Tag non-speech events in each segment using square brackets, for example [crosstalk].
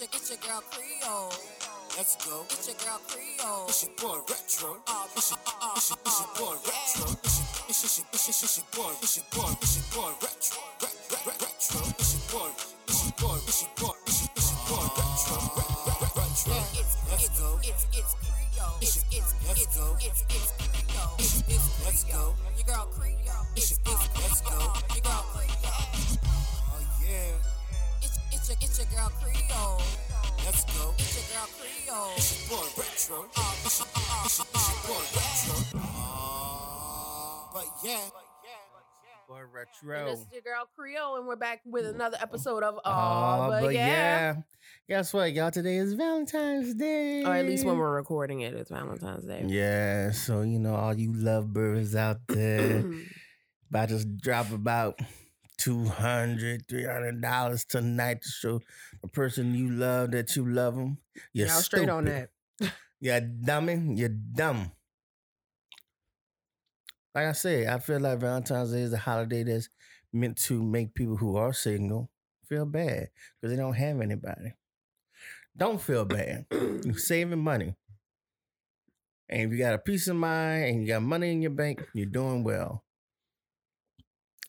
Your, it's your girl Creole. Let's go. It's your girl Creole. It's your boy Retro. Uh, It's your, uh, it's your, it's your boy uh, Retro. yeah. It's your, it's your, it's your, it's your boy. It's your boy. It's your boy Retro. Re- re- re- Retro. It's your boy. It's your boy. It's your boy. It's your, it's your boy Retro. Re- re- re- Retro. Yeah, it's, Let's it's, go. It's, it's Creole. It's It's, it's, let's go. It's, it's Creole. It's, It's- let's go. Your girl Creole. It's your, it's your girl Creole. Let's go. It's your girl Creole. It's your boy Retro. Uh, It's your, uh, it's your, boy Retro. Uh, but yeah. Boy And retro. this is your girl Creole, and we're back with mm. another episode of Oh, Aw, but, yeah. Guess what, y'all? Today is Valentine's Day. Or at least when we're recording it, it's Valentine's Day. Yeah, so you know, all you lovebirds out there, [clears throat] about to drop about 200 $300 tonight to show the person you love that you love them. You're Y'all straight on that. You're dummy. You're dumb. Like I said, I feel like Valentine's Day is a holiday that's meant to make people who are single feel bad because they don't have anybody. Don't feel bad. You're [coughs] saving money. And if you got a peace of mind and you got money in your bank, you're doing well.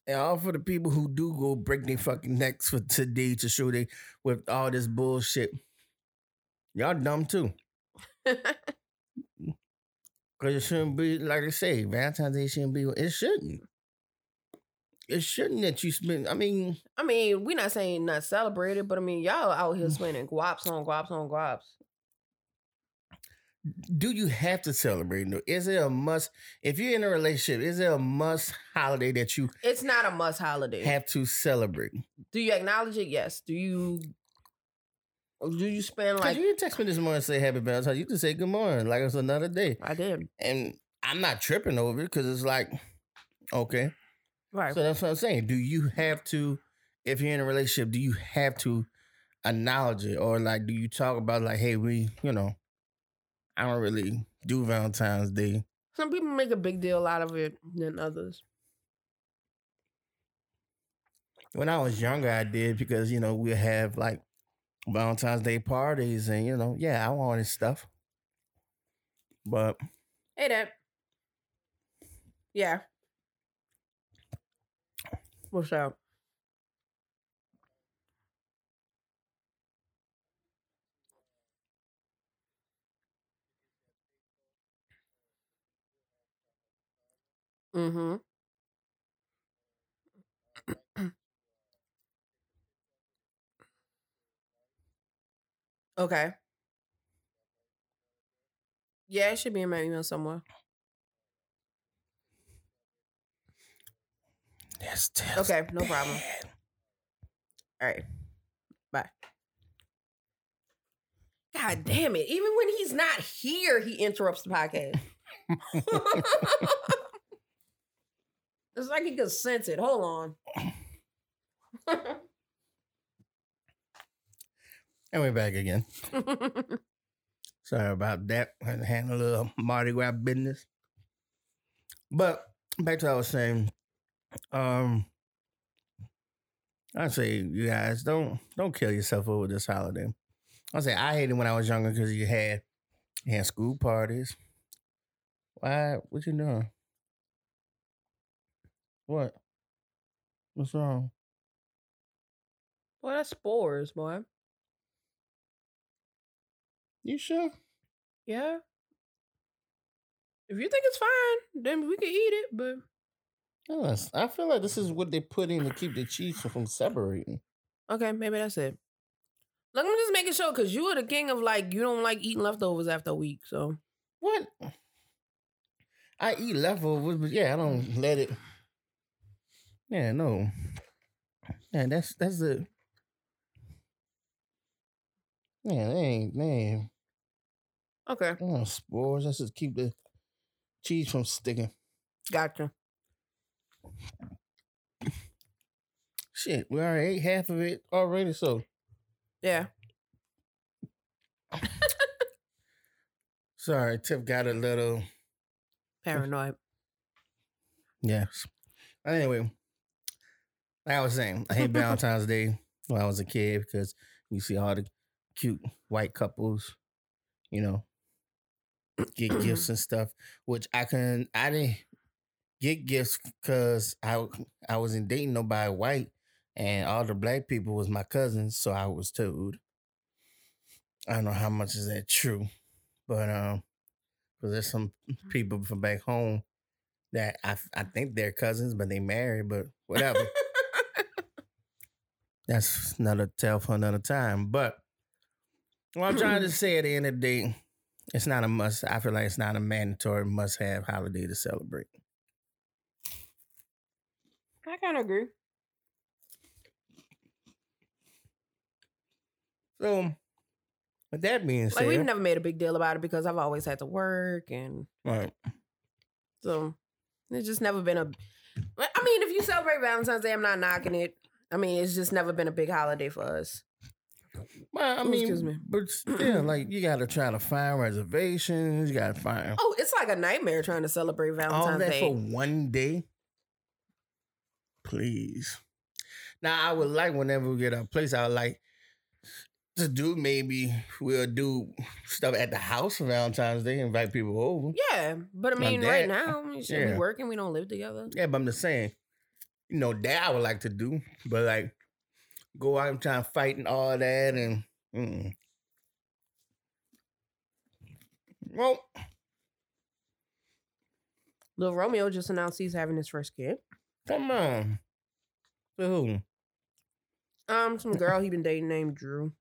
And all for the people who do go break their fucking necks for today to show they with all this bullshit. Y'all dumb too. [laughs] Cause it shouldn't be like I say, Valentine's Day shouldn't be. It shouldn't. It shouldn't that you spend. I mean, I mean, we're not saying not celebrate it, but I mean, y'all out Mm. here spending guaps on guaps on guaps. Do you have to celebrate? No, is it a must? If you're in a relationship, is it a must holiday that you It's not a must holiday. have to celebrate? Do you acknowledge it? Yes. Do you? Do you spend Like you didn't text me this morning and say Happy Valentine's. You just say good morning, like it's another day, I did. and I'm not tripping over it because it's like, okay. Right. So that's what I'm saying. Do you have to, if you're in a relationship, do you have to acknowledge it, or like, do you talk about like, hey, we, you know, I don't really do Valentine's Day. Some people make a big deal out of it than others. When I was younger, I did because you know we have like Valentine's Day parties, and you know, yeah, I wanted stuff, but Hey, Dad. Yeah. What's up? Mm-hmm. okay. Yeah, it should be in my email somewhere. this tastes Okay, no problem. All right. Bye. God damn it. Even when he's not here, he interrupts the podcast. [laughs] [laughs] it's like he can sense it. Hold on. [laughs] And we're back again. [laughs] Sorry about that. I had to handle a little Mardi Gras business. But back to what I was saying. Um I say you guys don't don't kill yourself over this holiday. I say I hated when I was younger because you had you had school parties. Why what you doing? What? What's wrong? Boy, that's spores, boy. You sure? Yeah. If you think it's fine, then we can eat it, but Yes. I feel like this is what they put in to keep the cheese from separating. okay, maybe that's it. Look, I'm just making sure because you are the king of like you don't like eating leftovers after a week, so What? I eat leftovers, but yeah, I don't mm. let it. Yeah, no. Yeah, that's that's it. Yeah, they ain't they ain't okay, they ain't spores. That's just keep the cheese from sticking. gotcha. Shit, we already ate half of it already. So Yeah. sorry, Tiff got a little. Paranoid. [laughs] Yes. Anyway, like I was saying, I hate [laughs] Valentine's Day when I was a kid because you see all the cute white couples, you know, get gifts [clears throat] and stuff. Which I can I didn't get gifts because I I wasn't dating nobody white, and all the black people was my cousins, so I was told. I don't know how much is that true, but um, because there's some people from back home that I I think they're cousins, but they married, but whatever. That's another tale for another time. But what I'm trying to [clears throat] say at the end of the day, it's not a must. I feel like it's not a mandatory must have holiday to celebrate. I kind of agree. So, with that being Like said, we've never made a big deal about it because I've always had to work, and right. so it's just never been a. I mean, if you celebrate Valentine's Day, I'm not knocking it. I mean, it's just never been a big holiday for us. Well, I oh, mean, excuse me. but still, [clears throat] like you got to try to find reservations. You got to find Oh, it's like a nightmare trying to celebrate all Valentine's that Day. for one day. Please. Now I would like whenever we get a place, I would like to do maybe we'll do stuff at the house for Valentine's Day, invite people over. yeah, but I mean, right now, we should yeah. be working. We don't live together. Yeah, but I'm just saying, you know, that I would like to do, but like go out and try and fight and all that and mm. well, Little Romeo just announced he's having his first kid. come on. To who? Um, some girl he been dating named Drew.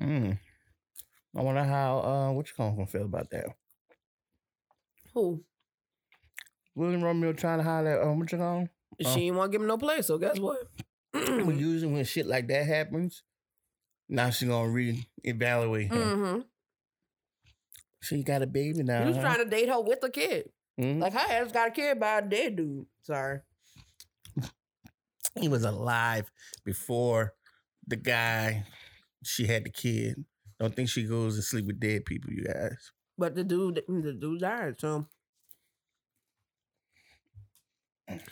Mm. I wonder how uh what you gonna feel about that. Who? William Romeo trying to holler at um what you call him? She ain't want to give him no play. So guess what? [clears throat] Usually when shit like that happens, now she gonna reevaluate him. mm-hmm. She got a baby now. He was huh? trying to date her with a kid. Mhm. Like her ass got a kid by a dead dude. Sorry. he was alive before the guy she had the kid. Don't think she goes to sleep with dead people, you guys. But the dude, the dude died. So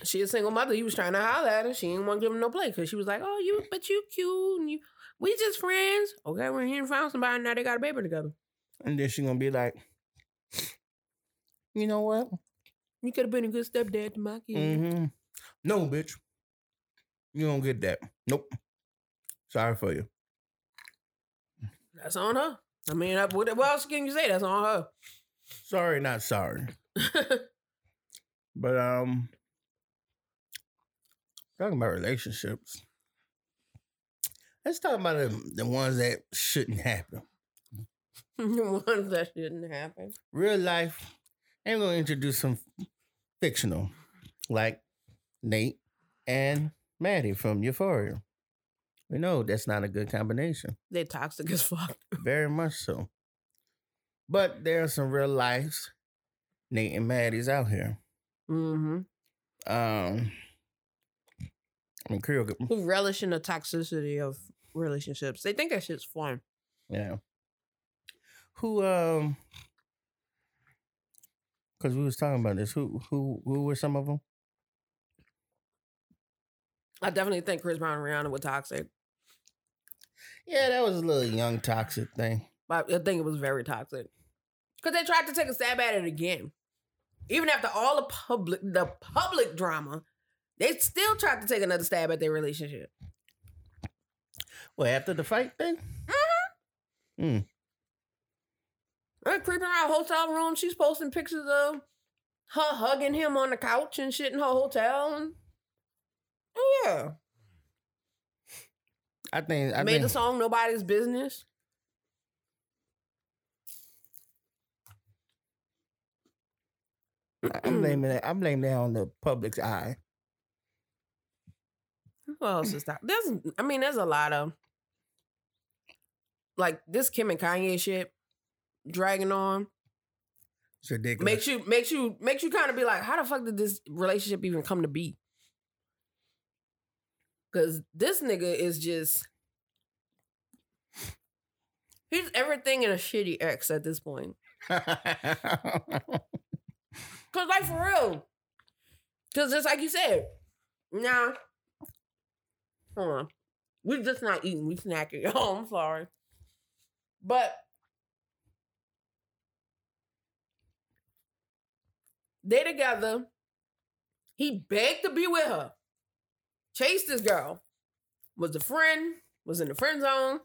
she a single mother. He was trying to holler at her. She didn't want to give him no play because she was like, "Oh, you, but you cute and you, we just friends." Okay, we're here and found somebody. Now they got a baby together. And then she gonna be like, you know what? You could have been a good stepdad to my kid. Mm-hmm. No, bitch. You don't get that. Nope. Sorry for you. That's on her. I mean, I- what, what else can you say? That's on her. Sorry, not sorry. [laughs] But um talking about relationships. Let's talk about the, the ones that shouldn't happen. [laughs] the ones that shouldn't happen. Real life, I'm gonna introduce some fictional, like Nate and Maddy from Euphoria. We know that's not a good combination. They're toxic as fuck. [laughs] Very much so. But there are some real lives, Nate and Maddy's out here. Mm-hmm. Um Mean Creole Who relish in the toxicity of relationships. They think that shit's fun. Yeah. Who um because we was talking about this. Who who who were some of them? I definitely think Chris Brown and Rihanna were toxic. Yeah, that was a little young toxic thing. But I think it was very toxic. Because they tried to take a stab at it again. Even after all the public the public drama, they still tried to take another stab at their relationship. Well, after the fight thing? Hmm. They're creeping around hotel room. She's posting pictures of her hugging him on the couch and shit in her hotel. And oh yeah. I think I Made think the song Nobody's Business. I'm blaming that. I'm blaming that on the public's eye. Who else is that? There's, I mean, there's a lot of like this Kim and Kanye shit dragging on. It's ridiculous. Makes you, makes you, makes you kind of be like, how the fuck did this relationship even come to be? Because this nigga is just, he's everything in a shitty ex at this point. [laughs] Cause like for real. Cause just like you said, now, hold on. We're just not eating. We snacking. [laughs] Oh, I'm sorry. But they together. He begged to be with her. Chased this girl. Was a friend. Was in the friend zone.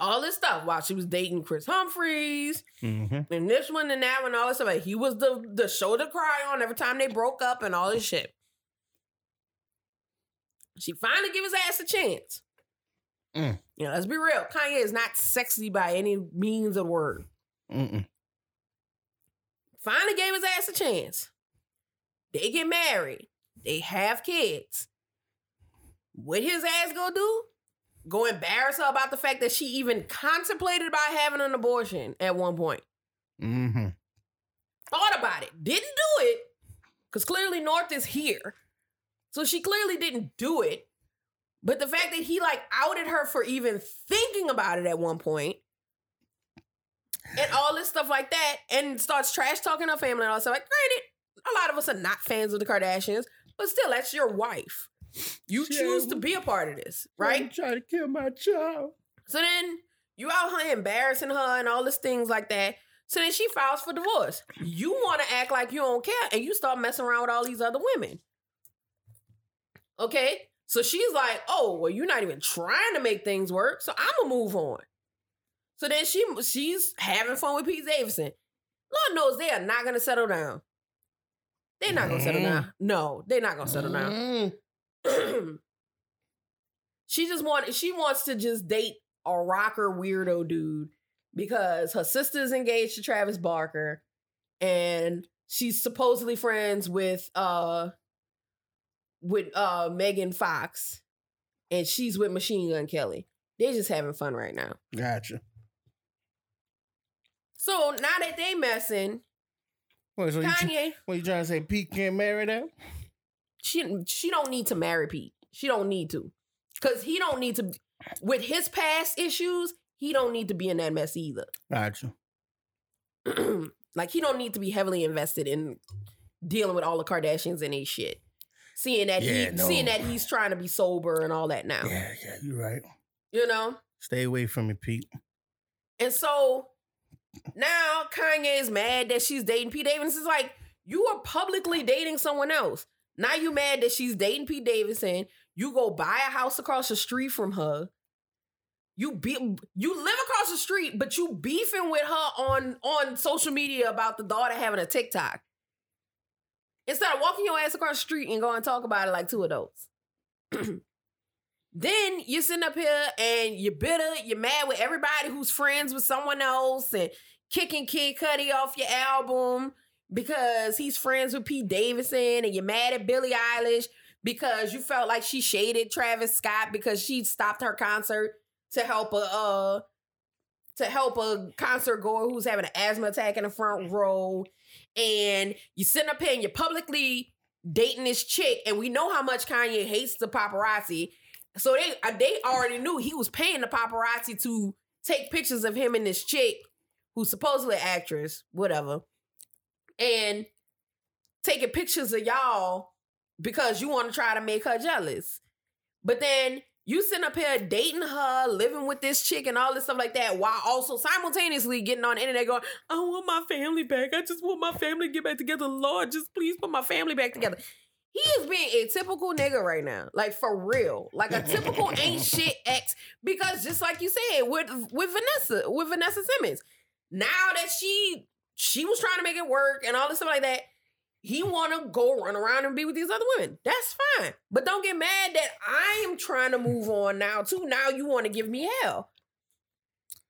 All this stuff while she was dating Kris Humphries Mm-hmm. and this one and that one, all this stuff. Like, he was the the shoulder to cry on every time they broke up and all this shit. She finally give his ass a chance. Mm. You know, let's be real. Kanye is not sexy by any means of the word. Mm-mm. Finally gave his ass a chance. They get married. They have kids. What his ass gonna do? Go embarrass her about the fact that she even contemplated about having an abortion at one point. Mm-hmm. thought about it, didn't do it, because clearly North is here. So she clearly didn't do it. But the fact that he like outed her for even thinking about it at one point, and all this stuff like that, and starts trash talking her family and all that stuff. Like, granted, a lot of us are not fans of the Kardashians, but still, that's your wife. You Yeah. choose to be a part of this, right? Try to kill my child. So then you out here embarrassing her and all these things like that. So then she files for divorce. You want to act like you don't care and you start messing around with all these other women. Okay? So she's like, oh, well, you're not even trying to make things work. So I'm gonna move on. So then she she's having fun with Pete Davidson. Lord knows they are not gonna settle down. They're not gonna settle Mm. down. No, they're not gonna settle down. Mm. [clears throat] she just wanted she wants to just date a rocker weirdo dude because her sister's engaged to Travis Barker and she's supposedly friends with uh with uh Megan Fox and she's with Machine Gun Kelly. They're just having fun right now. Gotcha. So now that they messing, Wait, so you, Kanye, what you trying to say? Pete can't marry that? she she don't need to marry Pete. She don't need to. Cause he don't need to with his past issues, he don't need to be in that mess either. Gotcha. [clears throat] like he don't need to be heavily invested in dealing with all the Kardashians and they shit. Seeing that Yeah, he no. seeing that he's trying to be sober and all that now. Yeah, yeah, you're right. You know? Stay away from me, Pete. And so now Kanye is mad that she's dating Pete Davidson. It's like, you are publicly dating someone else. Now you mad that she's dating Pete Davidson. You go buy a house across the street from her. You be you live across the street, but you beefing with her on on social media about the daughter having a TikTok. Instead of walking your ass across the street and going and talk about it like two adults. [clears throat] then you're sitting up here and you're bitter, you're mad with everybody who's friends with someone else and kicking Kid Cudi off your album because he's friends with Pete Davidson and you're mad at Billie Eilish because you felt like she shaded Travis Scott because she stopped her concert to help a uh to help a concert goer who's having an asthma attack in the front row and you're sitting up here and you're publicly dating this chick and we know how much Kanye hates the paparazzi so they uh, they already knew he was paying the paparazzi to take pictures of him and this chick who's supposedly actress, whatever, and taking pictures of y'all because you want to try to make her jealous. But then you sitting up here dating her, living with this chick and all this stuff like that, while also simultaneously getting on the internet going, I want my family back. I just want my family to get back together. Lord, just please put my family back together. He is being a typical nigga right now. Like for real. Like a typical [laughs] ain't shit ex. Because just like you said, with with Vanessa, with Vanessa Simmons. Now that she she was trying to make it work and all this stuff like that, he wanna go run around and be with these other women. That's fine. But don't get mad that I am trying to move on now too. Now you want to give me hell.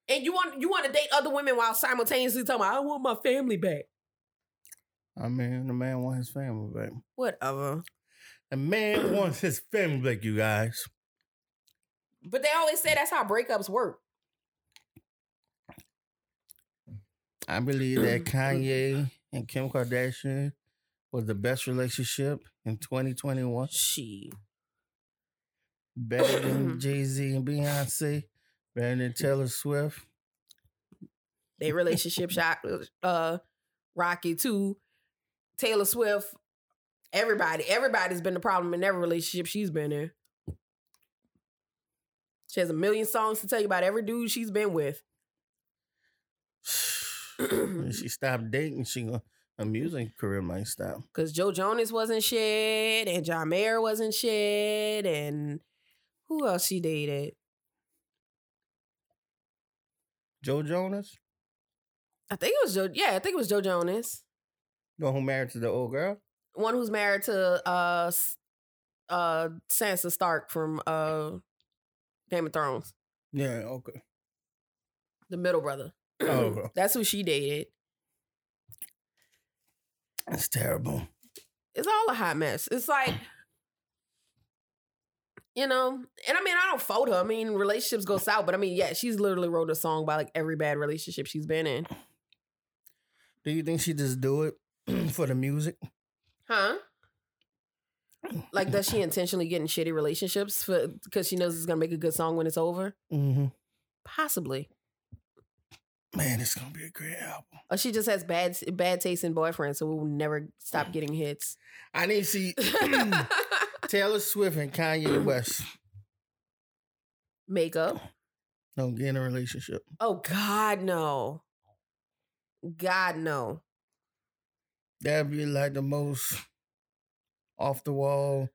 And you want you want to date other women while simultaneously talking about, I want my family back. I mean, the man wants his family back. Whatever. The man [clears throat] wants his family back, you guys. But they always say that's how breakups work. I believe that [clears throat] Kanye and Kim Kardashian was the best relationship in 2021. She. Better than [coughs] Jay Z and Beyonce. Better than Taylor Swift. They relationship [laughs] shot uh Rocky too. Taylor Swift, everybody, everybody's been the problem in every relationship she's been in. She has a million songs to tell you about every dude she's been with. When she stopped dating, she gonna her music career might stop. Cause Joe Jonas wasn't shit, and John Mayer wasn't shit, and who else she dated? Joe Jonas, I think it was Joe. Yeah, I think it was Joe Jonas, the one who married to the old girl. one who's married to uh uh Sansa Stark from uh Game of Thrones, Yeah, okay. the middle brother. Oh, [clears throat] okay. That's who she dated. That's terrible. It's all a hot mess. It's like. You know, and I mean, I don't fault her. I mean, relationships go south, but I mean, yeah, she's literally wrote a song about like every bad relationship she's been in. Do you think she just do it [clears throat] for the music? Huh? [clears throat] Like, does she intentionally get in shitty relationships for because she knows it's gonna make a good song when it's over? Mm-hmm. Possibly. Man, it's gonna be a great album. Or she just has bad bad taste in boyfriends, so we'll never stop mm. getting hits. I need to see [laughs] [clears throat] Taylor Swift and Kanye [clears throat] West Makeup. don't get in a relationship. Oh God, no. God no. That'd be like the most off the wall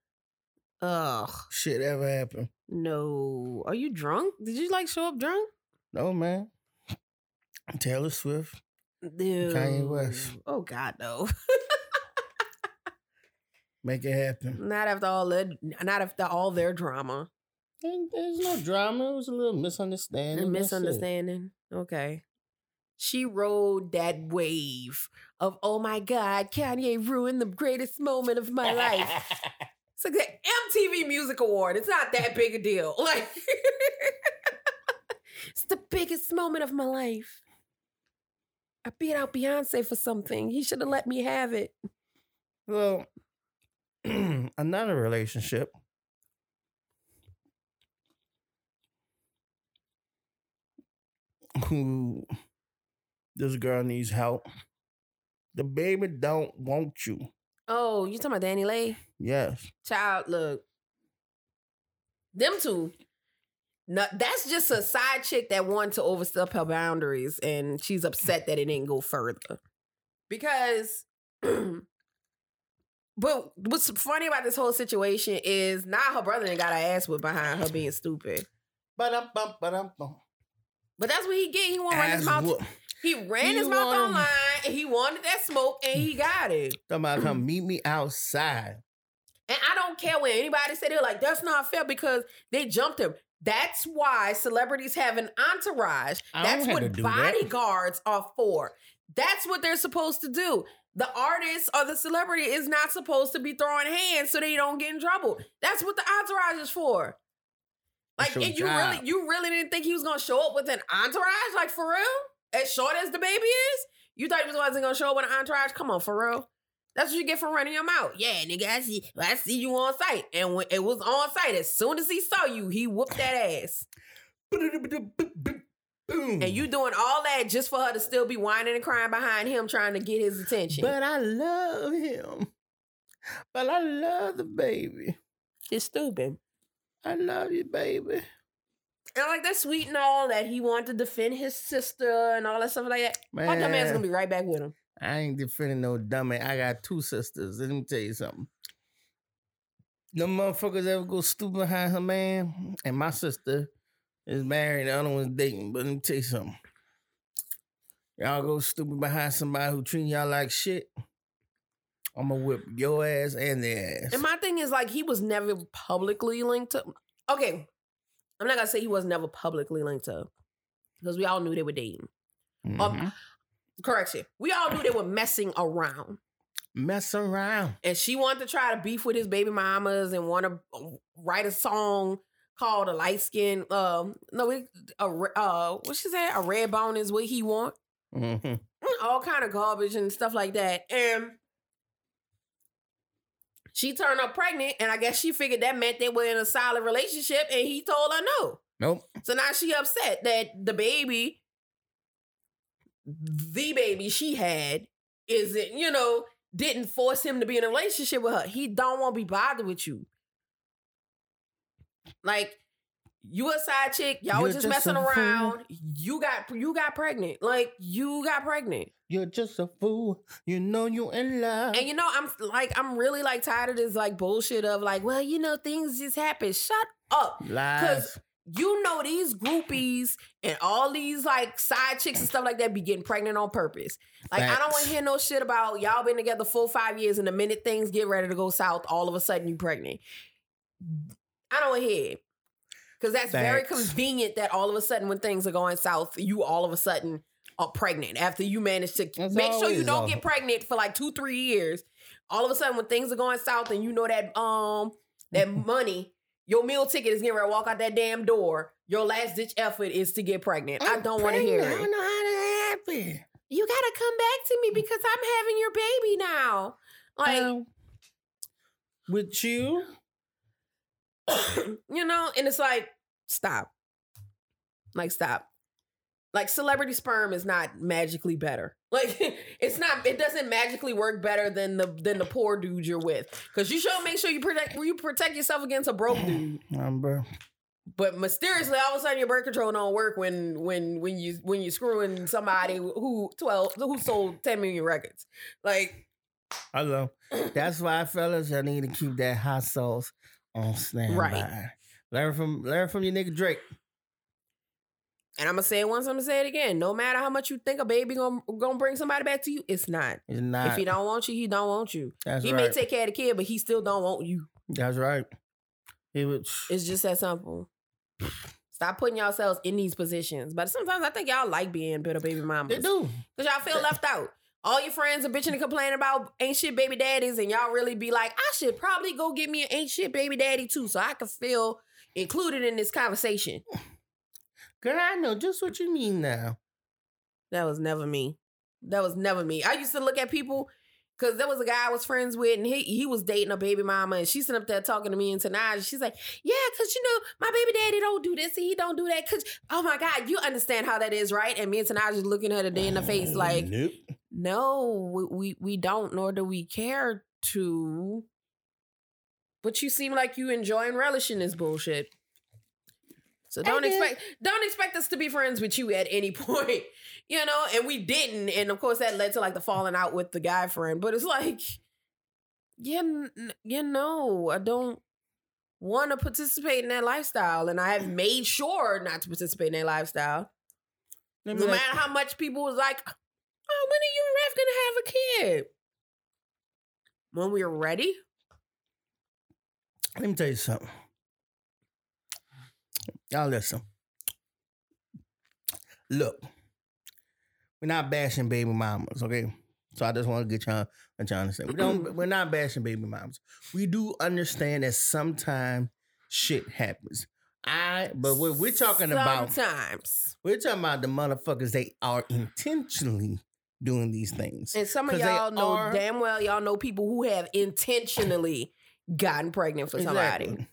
Ugh. shit ever happened. No. Are you drunk? Did you like show up drunk? No man. Taylor Swift. Kanye West. Oh God, no. [laughs] Make it happen. not after all that. Not after all their drama. There's no drama. It was a little misunderstanding. A misunderstanding. Okay. She rode that wave of, oh my God, Kanye ruined the greatest moment of my life. [laughs] It's like the MTV Music Award. It's not that big a deal. [laughs] Like, it's the biggest moment of my life. I beat out Beyonce for something. He should have let me have it. Well, [clears throat] another relationship. Who this girl needs help. The baby don't want you. Oh, you talking about DaniLeigh? Yes. Child, look. Them two. No, that's just a side chick that wanted to overstep her boundaries, and she's upset that it didn't go further. Because, [clears throat] but what's funny about this whole situation is now her brother ain't got her ass whipped behind her being stupid. Ba-dum-bum, ba-dum-bum. But that's what he get. He want to run his mouth. whoop. He ran He his mouth online, and he wanted that smoke, and he got it. [clears throat] Talking about come meet me outside. And I don't care when anybody say they're like, that's not fair because they jumped him. That's why celebrities have an entourage. That's what do that. bodyguards are for. That's what they're supposed to do. The artist or the celebrity is not supposed to be throwing hands so they don't get in trouble. That's what the entourage is for. Like, and you job. really, you really didn't think he was gonna show up with an entourage? Like for real? As short as the baby is? You thought he was wasn't gonna show up with an entourage? Come on, for real. That's what you get for running your mouth. Yeah, nigga, I see, I see you on site. And when it was on site, as soon as he saw you, he whooped that ass. Boom. And you doing all that just for her to still be whining and crying behind him trying to get his attention. But I love him. But I love the baby. it's stupid. I love you, baby. And like that's sweet and all that he wanted to defend his sister and all that stuff like that. My dumb ass Man. gonna be right back with him. I ain't defending no dummy. I got two sisters. Let me tell you something. No motherfuckers ever go stupid behind her man. And my sister is married, the other one's dating. But let me tell you something. Y'all go stupid behind somebody who treating y'all like shit. I'm gonna whip your ass and their ass. And my thing is like he was never publicly linked to. Okay, I'm not gonna say he was never publicly linked to because we all knew they were dating. Mhm. Um, correction, we all knew they were messing around. Mess around. and she wanted to try to beef with his baby mamas and want to write a song called a light skin um no it, a uh what she said a red bone is what he want hmm all kind of garbage and stuff like that and she turned up pregnant and i guess she figured that meant they were in a solid relationship and he told her no Nope. so now she upset that the baby the baby she had isn't you know didn't force him to be in a relationship with her. He don't want to be bothered with you. Like You a side chick. Y'all was You're just just messing a fool. around. You got you got pregnant. Like you got pregnant. You're just a fool. You know you in love. And you know, I'm like, I'm really like tired of this like bullshit of like, well, you know, things just happen. Shut up. Lies. You know these groupies and all these like side chicks and stuff like that be getting pregnant on purpose. Like I don't want to hear no shit about y'all been together full five years and the minute things get ready to go south, all of a sudden you pregnant. I don't want to hear it. Because that's very convenient that all of a sudden when things are going south, you all of a sudden are pregnant after you manage to That's make sure you don't all- get pregnant for like two, three years. All of a sudden when things are going south and you know that um that [laughs] money, your meal ticket is getting ready to walk out that damn door. Your last ditch effort is to get pregnant. I I'm don't want to hear it. I don't know how that happened. You gotta come back to me because I'm having your baby now. Like Um, with you, [coughs] you know, and it's like, stop. Like, stop. Like, celebrity sperm is not magically better. Like, [laughs] it's not. It doesn't magically work better than the than the poor dude you're with. Because you should make sure you protect you protect yourself against a broke dude. [clears throat] remember? But mysteriously, all of a sudden, your birth control don't work when when when you when you're screwing somebody who twelve who sold ten million records. Like, Hello. [clears throat] That's why, fellas, I need to keep that hot sauce on standby. Right. Learn from learn from your nigga Drake. And I'm gonna say it once, I'm gonna say it again. No matter how much you think a baby gonna gonna bring somebody back to you, it's not. It's not. if he don't want you, he don't want you. that's he right. may take care of the kid, but he still don't want you. that's right. It would. [sighs] It's just that simple. Stop putting yourselves in these positions. But sometimes I think y'all like being bitter baby mamas. They do. Cause y'all feel left out. All your friends are bitching and complaining about ain't shit baby daddies, and y'all really be like, I should probably go get me an ain't shit baby daddy too, so I can feel included in this conversation. Girl, I know just what you mean now. That was never me. That was never me. I used to look at people because there was a guy I was friends with, and he he was dating a baby mama, and she's sitting up there talking to me and Tanaj. She's like, "Yeah, cause you know my baby daddy don't do this and he don't do that. Cause oh my god, you understand how that is, right?" And me and Tanaj is looking at her day in the face like, nope. "No, we we, we don't, nor do we care to." But you seem like you enjoy and relishing this bullshit. So don't expect don't expect us to be friends with you at any [laughs] point, you know. And we didn't, and of course that led to like the falling out with the guy friend. But it's like, yeah, you know, I don't want to participate in that lifestyle, and I have made sure not to participate in that lifestyle. No matter how much people was like, "Oh, when are you and Ref gonna have a kid?" When we're ready, Let me tell you something. Y'all listen. Look, we're not bashing baby mamas, okay? So I just want to get y'all, let y'all understand. We don't. we're not bashing baby mamas. We do understand that sometimes shit happens. I. But what we're talking about, sometimes, we're talking about the motherfuckers. They are intentionally doing these things. and some of y'all know are- damn well y'all know people who have intentionally gotten pregnant for somebody. Exactly.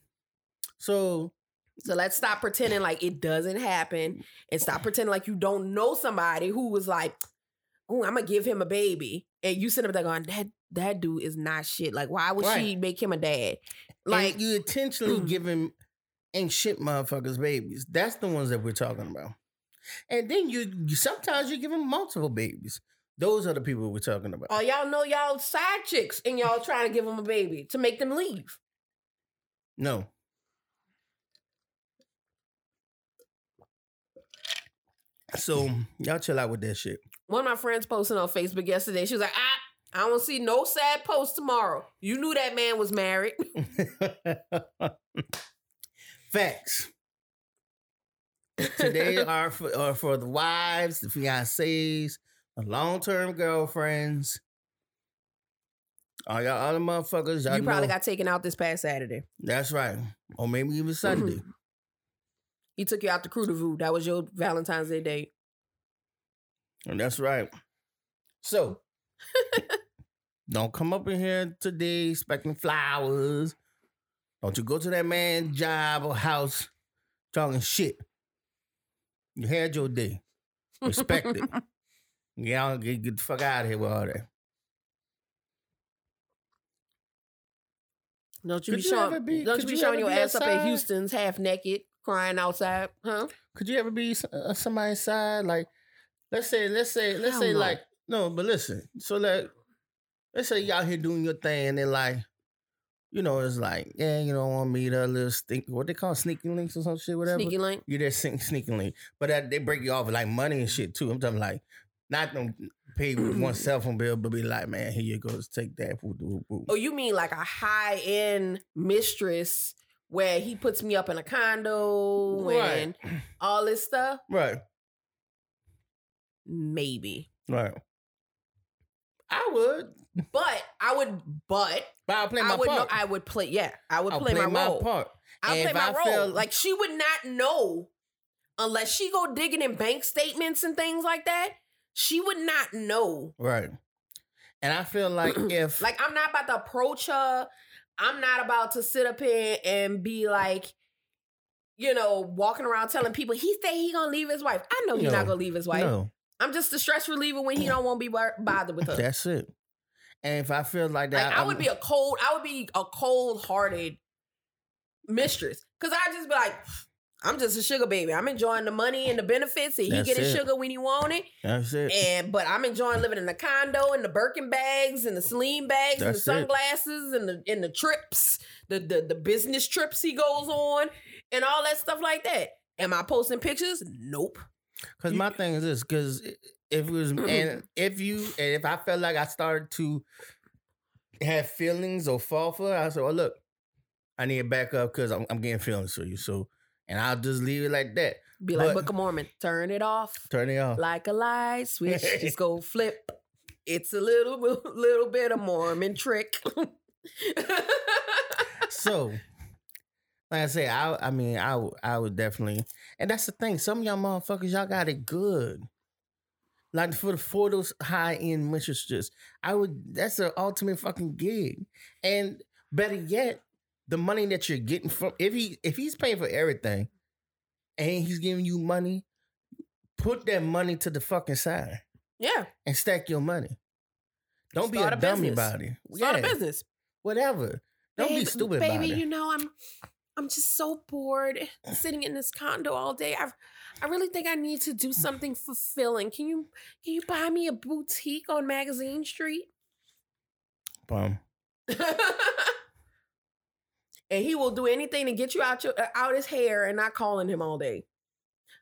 So So let's stop pretending like it doesn't happen and stop pretending like you don't know somebody who was like, "Oh, I'm gonna give him a baby," and you sit up there going, "That that dude is not shit. Like, why would she make him a dad?" like Like, you intentionally Mm. giving ain't shit motherfuckers babies. That's the ones that we're talking about. And then you, you sometimes you give them multiple babies. Those are the people we're talking about. oh, y'all know y'all side chicks and y'all trying to give them a baby to make them leave. No. So y'all chill out with that shit. One of my friends posted on Facebook yesterday. She was like, "I, I don't see no sad post tomorrow. You knew that man was married." [laughs] Facts. Today [laughs] are for, are for the wives, the fiancés, the long term girlfriends. All y'all other motherfuckers, y'all you probably know- got taken out this past Saturday. That's right. Or maybe even Sunday. Mm-hmm. He took you out to Crudeville. That was your Valentine's Day date. And that's right. So [laughs] don't come up in here today expecting flowers. Don't you go to that man's job or house talking shit. You had your day. Respect it. [laughs] Y'all get, get the fuck out of here with all that. Don't you Could be you showing? be- don't you be showing your ass up at? Houston's half naked, crying outside, huh? Could you ever be s- uh, somebody's side? Like, let's say, let's say, let's say, no. like, no, but listen. So like, let's say y'all here doing your thing, and then like, you know, it's like, yeah, you don't want me to little stink. What they call sneaking links or some shit, whatever. Sneaky link. You're there sneak, sneaking link, but that, they break you off with like money and shit too. I'm talking like, not them pay with one [clears throat] cell phone bill, but be like, man, here you go, just take that. Oh, you mean like a high end mistress where he puts me up in a condo Right. and all this stuff? Right, Maybe. right. I would, But I would, but but I'll play I my would know, part. I would play, yeah, I would I'll play, my, role. part. I'll And play my I role. feel- like she would not know unless she go digging in bank statements and things like that. She would not know. Right. And I feel like [clears throat] if Like I'm not about to approach her. I'm not about to sit up here and be like, you know, walking around telling people he say he gonna leave his wife. I know he's No. not gonna leave his wife. no, I'm just a stress reliever when he don't want to be bothered with her. that's it. And if I feel like Like that, I would be a cold, I would be a cold hearted mistress. Cause I just be like, I'm just a sugar baby. I'm enjoying the money and the benefits, and he That's get his it. sugar when he want it. That's it. And but I'm enjoying living in the condo and the Birkin bags and the Celine bags and the That's it. sunglasses and the and the trips, the, the the business trips he goes on and all that stuff like that. Am I posting pictures? Nope. Because my thing is this: because if it was, and if you, and if I felt like I started to have feelings or fall for it, I said, "Well, look, I need to back up because I'm, I'm getting feelings for you." So, and I'll just leave it like that. Be like But- Book of Mormon. Turn it off. Turn it off. like a light switch. Just go [laughs] flip. It's a little [laughs] little bit of Mormon trick. [laughs] so, like I say, I, I mean, I, would- I would definitely, and that's the thing. Some of y'all motherfuckers, y'all got it good. Like for the for those high end mistresses, I would. That's the ultimate fucking gig, and better yet, the money that you're getting from if he if he's paying for everything, and he's giving you money, put that money to the fucking side yeah, and stack your money. Don't be a, a dummy about it. start a business. Whatever. Don't be stupid baby. about it. You know I'm I'm just so bored sitting in this condo all day. I I really think I need to do [sighs] something fulfilling. Can you can you buy me a boutique on Magazine Street? Bum. [laughs] and he will do anything to get you out your out his hair and not calling him all day.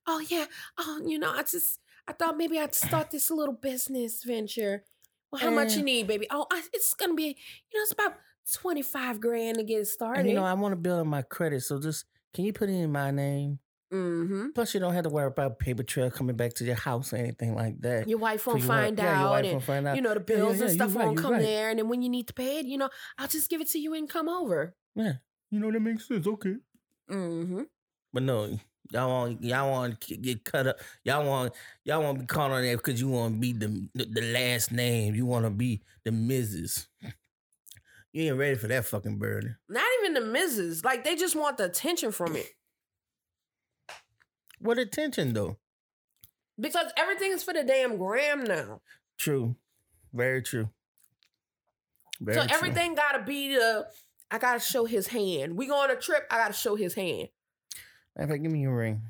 Oh yeah. Oh, you know, I just I thought maybe I'd start this little business venture. Well, how much Eh. you need, baby? Oh, I, it's gonna be, you know, it's about twenty five grand to get it started. And you know, I want to build on my credit, so just can you put it in my name? mm-hmm. Plus, you don't have to worry about paper trail coming back to your house or anything like that. Your wife won't your wife- find yeah, your out, wife and won't find out. you know the Yeah, yeah, bills yeah, and stuff right, won't come right. there. And then when you need to pay it, you know, I'll just give it to you and come over. Yeah, you know that makes sense. Okay, Mm-hmm. but no, y'all want y'all want to get cut up. Y'all want y'all want to be caught on that because you want to be the, the the last name. You want to be the Mrs. [laughs] You ain't ready for that fucking burden. Not even the misses. Like they just want the attention from it. [sniffs] What attention though? Because everything is for the damn gram now. True, very true. Very so true. everything gotta be the I gotta show his hand. We go on a trip, I gotta show his hand. Matter of fact, give me your ring.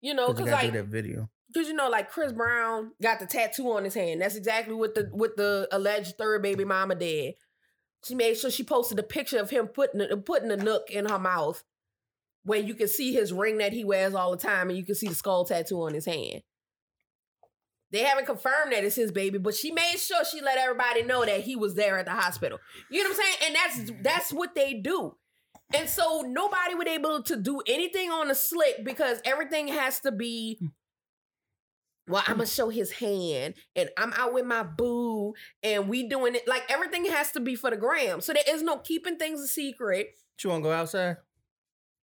You know, Because because I gotta like that video. because you know, like Chris Brown got the tattoo on his hand. That's exactly what the what the alleged third baby mama did. She made sure she posted a picture of him putting a, putting a nook in her mouth, where you can see his ring that he wears all the time, and you can see the skull tattoo on his hand. They haven't confirmed that it's his baby, but she made sure she let everybody know that he was there at the hospital. You know what I'm saying? And that's that's what they do. And so nobody would be able to do anything on the slick because everything has to be. Well, I'm gonna show his hand, and I'm out with my boo, and we doing it like everything has to be for the gram. So there is no keeping things a secret. You want to go outside?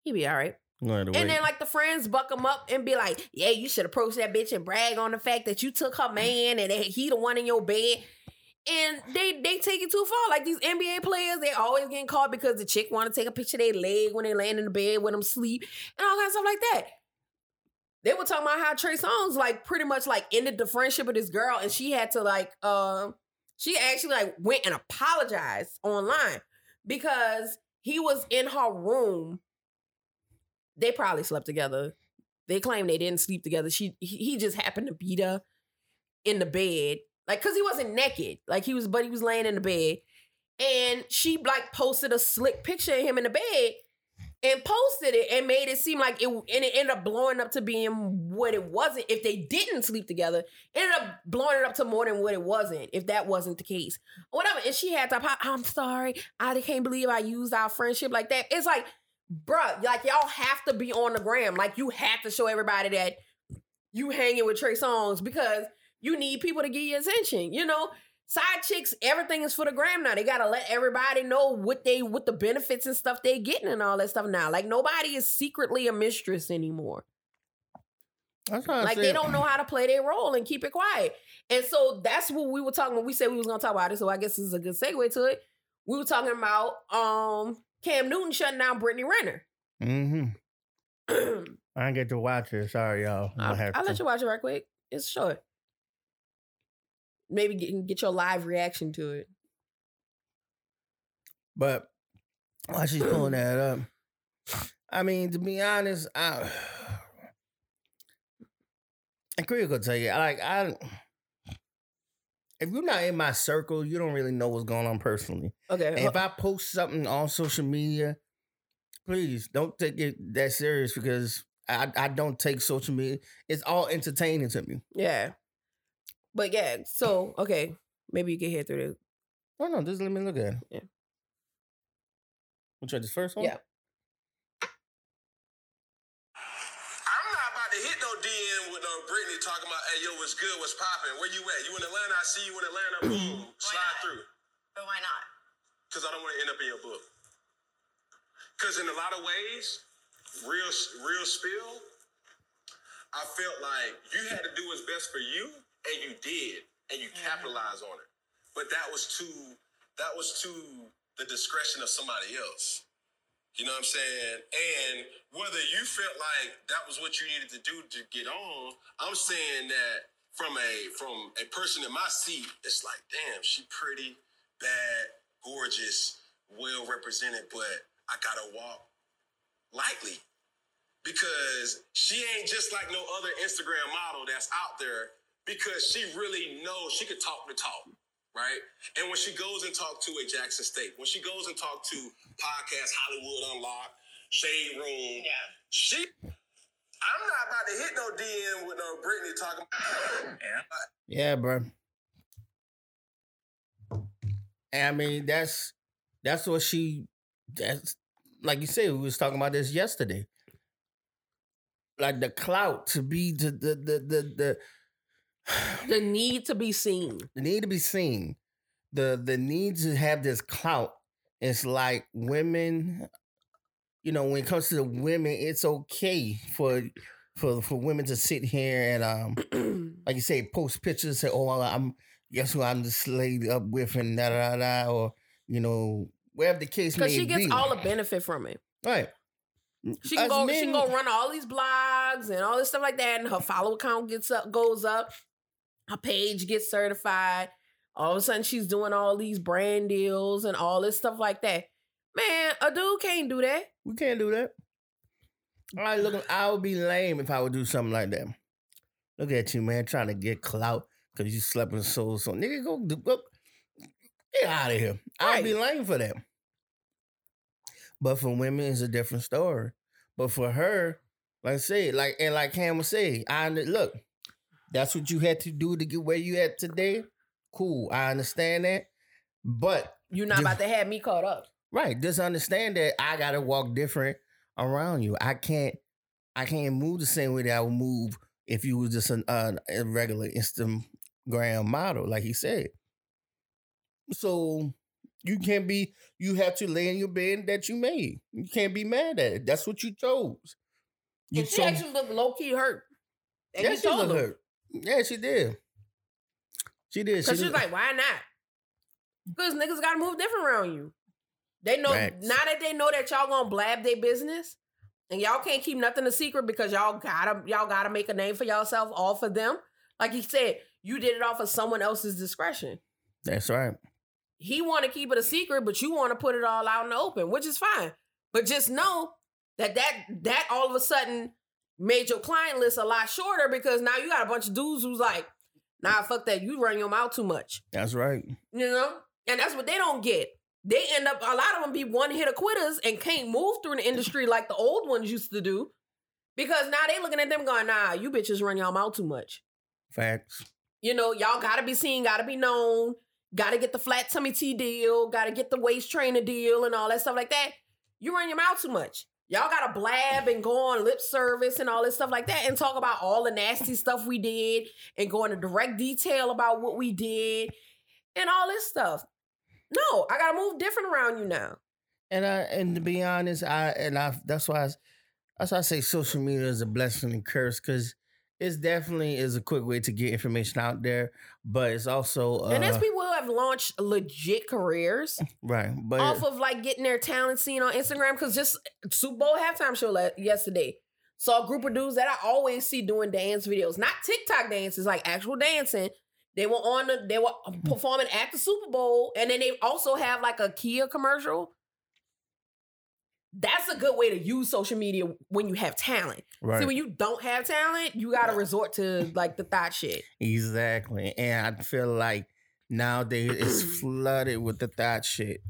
He be all right. I'm gonna have to wait. And then like the friends buck him up and be like, "Yeah, you should approach that bitch and brag on the fact that you took her man and he the one in your bed." And they they take it too far. Like these NBA players, they always getting caught because the chick want to take a picture of their leg when they land in the bed when them sleep and all kinds of stuff like that. They were talking about how Trey Songz like pretty much like ended the friendship with this girl, and she had to like uh she actually like went and apologized online because he was in her room they probably slept together. They claim they didn't sleep together. She he just happened to beat her in the bed, like because he wasn't naked, like he was, but he was laying in the bed, and she like posted a slick picture of him in the bed and posted it and made it seem like it and it ended up blowing up to being what it wasn't if they didn't sleep together. Ended up blowing it up to more than what it wasn't if that wasn't the case. Whatever and she had to i'm sorry. I can't believe i used our friendship like that. It's like bruh like y'all have to be on the gram like you have to show everybody that you hanging with Trey Songz because you need people to give you attention you know side chicks, everything is for the gram now. They gotta let everybody know what they what the benefits and stuff they getting and all that stuff now. Like nobody is secretly a mistress anymore. That's what Like they don't know how to play their role and keep it quiet. And so that's what we were talking when we said we was gonna talk about it. So I guess this is a good segue to it. We were talking about um Cam Newton shutting down Brittany Renner. Mm-hmm. [clears throat] I didn't get to watch it. Sorry, y'all. I'll, have I'll to. let you watch it right quick. It's short. Maybe get, get your live reaction to it. But while she's pulling [clears throat] that up, I mean, to be honest, I and Korea could tell you, like I, if you're not in my circle, you don't really know what's going on personally. Okay. And if I post something on social media, please don't take it that serious because I, I don't take social media. It's all entertaining to me. Yeah. But yeah, so okay, maybe you can hear through the Oh no, just let me look at it. Yeah. Which one? This first one? Yeah. I'm not about to hit no DM with no Brittany talking about, hey, yo, what's good, what's popping? Where you at? You in Atlanta? I see you in Atlanta. Boom. Slide not? through. But why not? Because I don't want to end up in your book. Because in a lot of ways, real, real spill, I felt like you had to do what's best for you, and you did, and you mm-hmm. capitalized on it. But that was to that was to the discretion of somebody else. You know what I'm saying? And whether you felt like that was what you needed to do to get on, I'm saying that from a from a person in my seat, it's like, damn, she pretty, bad, gorgeous, well represented, but I gotta walk lightly. Because she ain't just like no other Instagram model that's out there because she really knows she could talk the talk, right? And when she goes and talk to a Jackson State, when she goes and talk to podcast Hollywood Unlocked, Shade Room, Yeah. she I'm not about to hit no DM with no Brittany talking about Yeah, bro. And I mean, that's that's what she that's like you said, we was talking about this yesterday. Like the clout to be the the the the, the [sighs] the need to be seen. the need to be seen, the the need to have this clout. It's like women, you know, when it comes to the women, it's okay for for for women to sit here and um [clears throat] like you say, post pictures, say, "Oh, I'm guess who I'm just laid up with," and da da da, or you know, wherever the case may be. Because she gets be. all the benefit from it. right. She can Us go. she can go run all these blogs and all this stuff like that, and her follow count gets up, goes up. Her page gets certified. All of a sudden, she's doing all these brand deals and all this stuff like that. Man, a dude can't do that. We can't do that. All right, look, [sighs] I would be lame if I would do something like that. Look at you, man, trying to get clout because you slept with so so. Nigga, go, go get out of here. I'd be lame for that. But for women, it's a different story. But for her, like I said, like and like Cam was saying, I look, that's what you had to do to get where you at today. Cool, I understand that. But You're not about to have me caught up. Right. Just understand that I gotta walk different around you. I can't I can't move the same way that I would move if you was just an, uh, a regular Instagram model, like he said. So you can't be you have to lay in your bed that you made. You can't be mad at it. That's what you chose. You And she chose- actually looked low key hurt. And yeah, she looked hurt. Yeah, she did. She did. Because She she's looked- like, why not? Because niggas gotta move different around you. They know Facts. now that they know that y'all gonna blab their business, and y'all can't keep nothing a secret because y'all gotta y'all gotta make a name for yourself all for them. Like he said, you did it off of someone else's discretion. That's right. He want to keep it a secret, but you want to put it all out in the open, which is fine. But just know that that that all of a sudden made your client list a lot shorter because now you got a bunch of dudes who's like, nah, fuck that, you run your mouth too much. That's right. You know? And that's what they don't get. They end up a lot of them be one hit quitters and can't move through the industry like the old ones used to do. Because now they looking at them going, nah, you bitches run y'all mouth too much. Facts. You know, y'all gotta be seen, gotta be known, gotta get the flat tummy tea deal, gotta get the waist trainer deal and all that stuff like that. You run your mouth too much. Y'all gotta blab and go on lip service and all this stuff like that and talk about all the nasty stuff we did and go into direct detail about what we did and all this stuff. No, I gotta move different around you now. And I and to be honest, I and I that's why I, that's why I say social media is a blessing and curse because it's definitely is a quick way to get information out there, but it's also uh, and there's people who have launched legit careers [laughs] right. But off of like getting their talent seen on Instagram. Because just Super Bowl halftime show le- yesterday saw a group of dudes that I always see doing dance videos, not TikTok dances, like actual dancing. They were on the they were performing at the Super Bowl, and then they also have like a Kia commercial. That's a good way to use social media when you have talent. right. See, when you don't have talent, you got to resort to like the thought shit. Exactly. And I feel like nowadays it's flooded with the thought shit.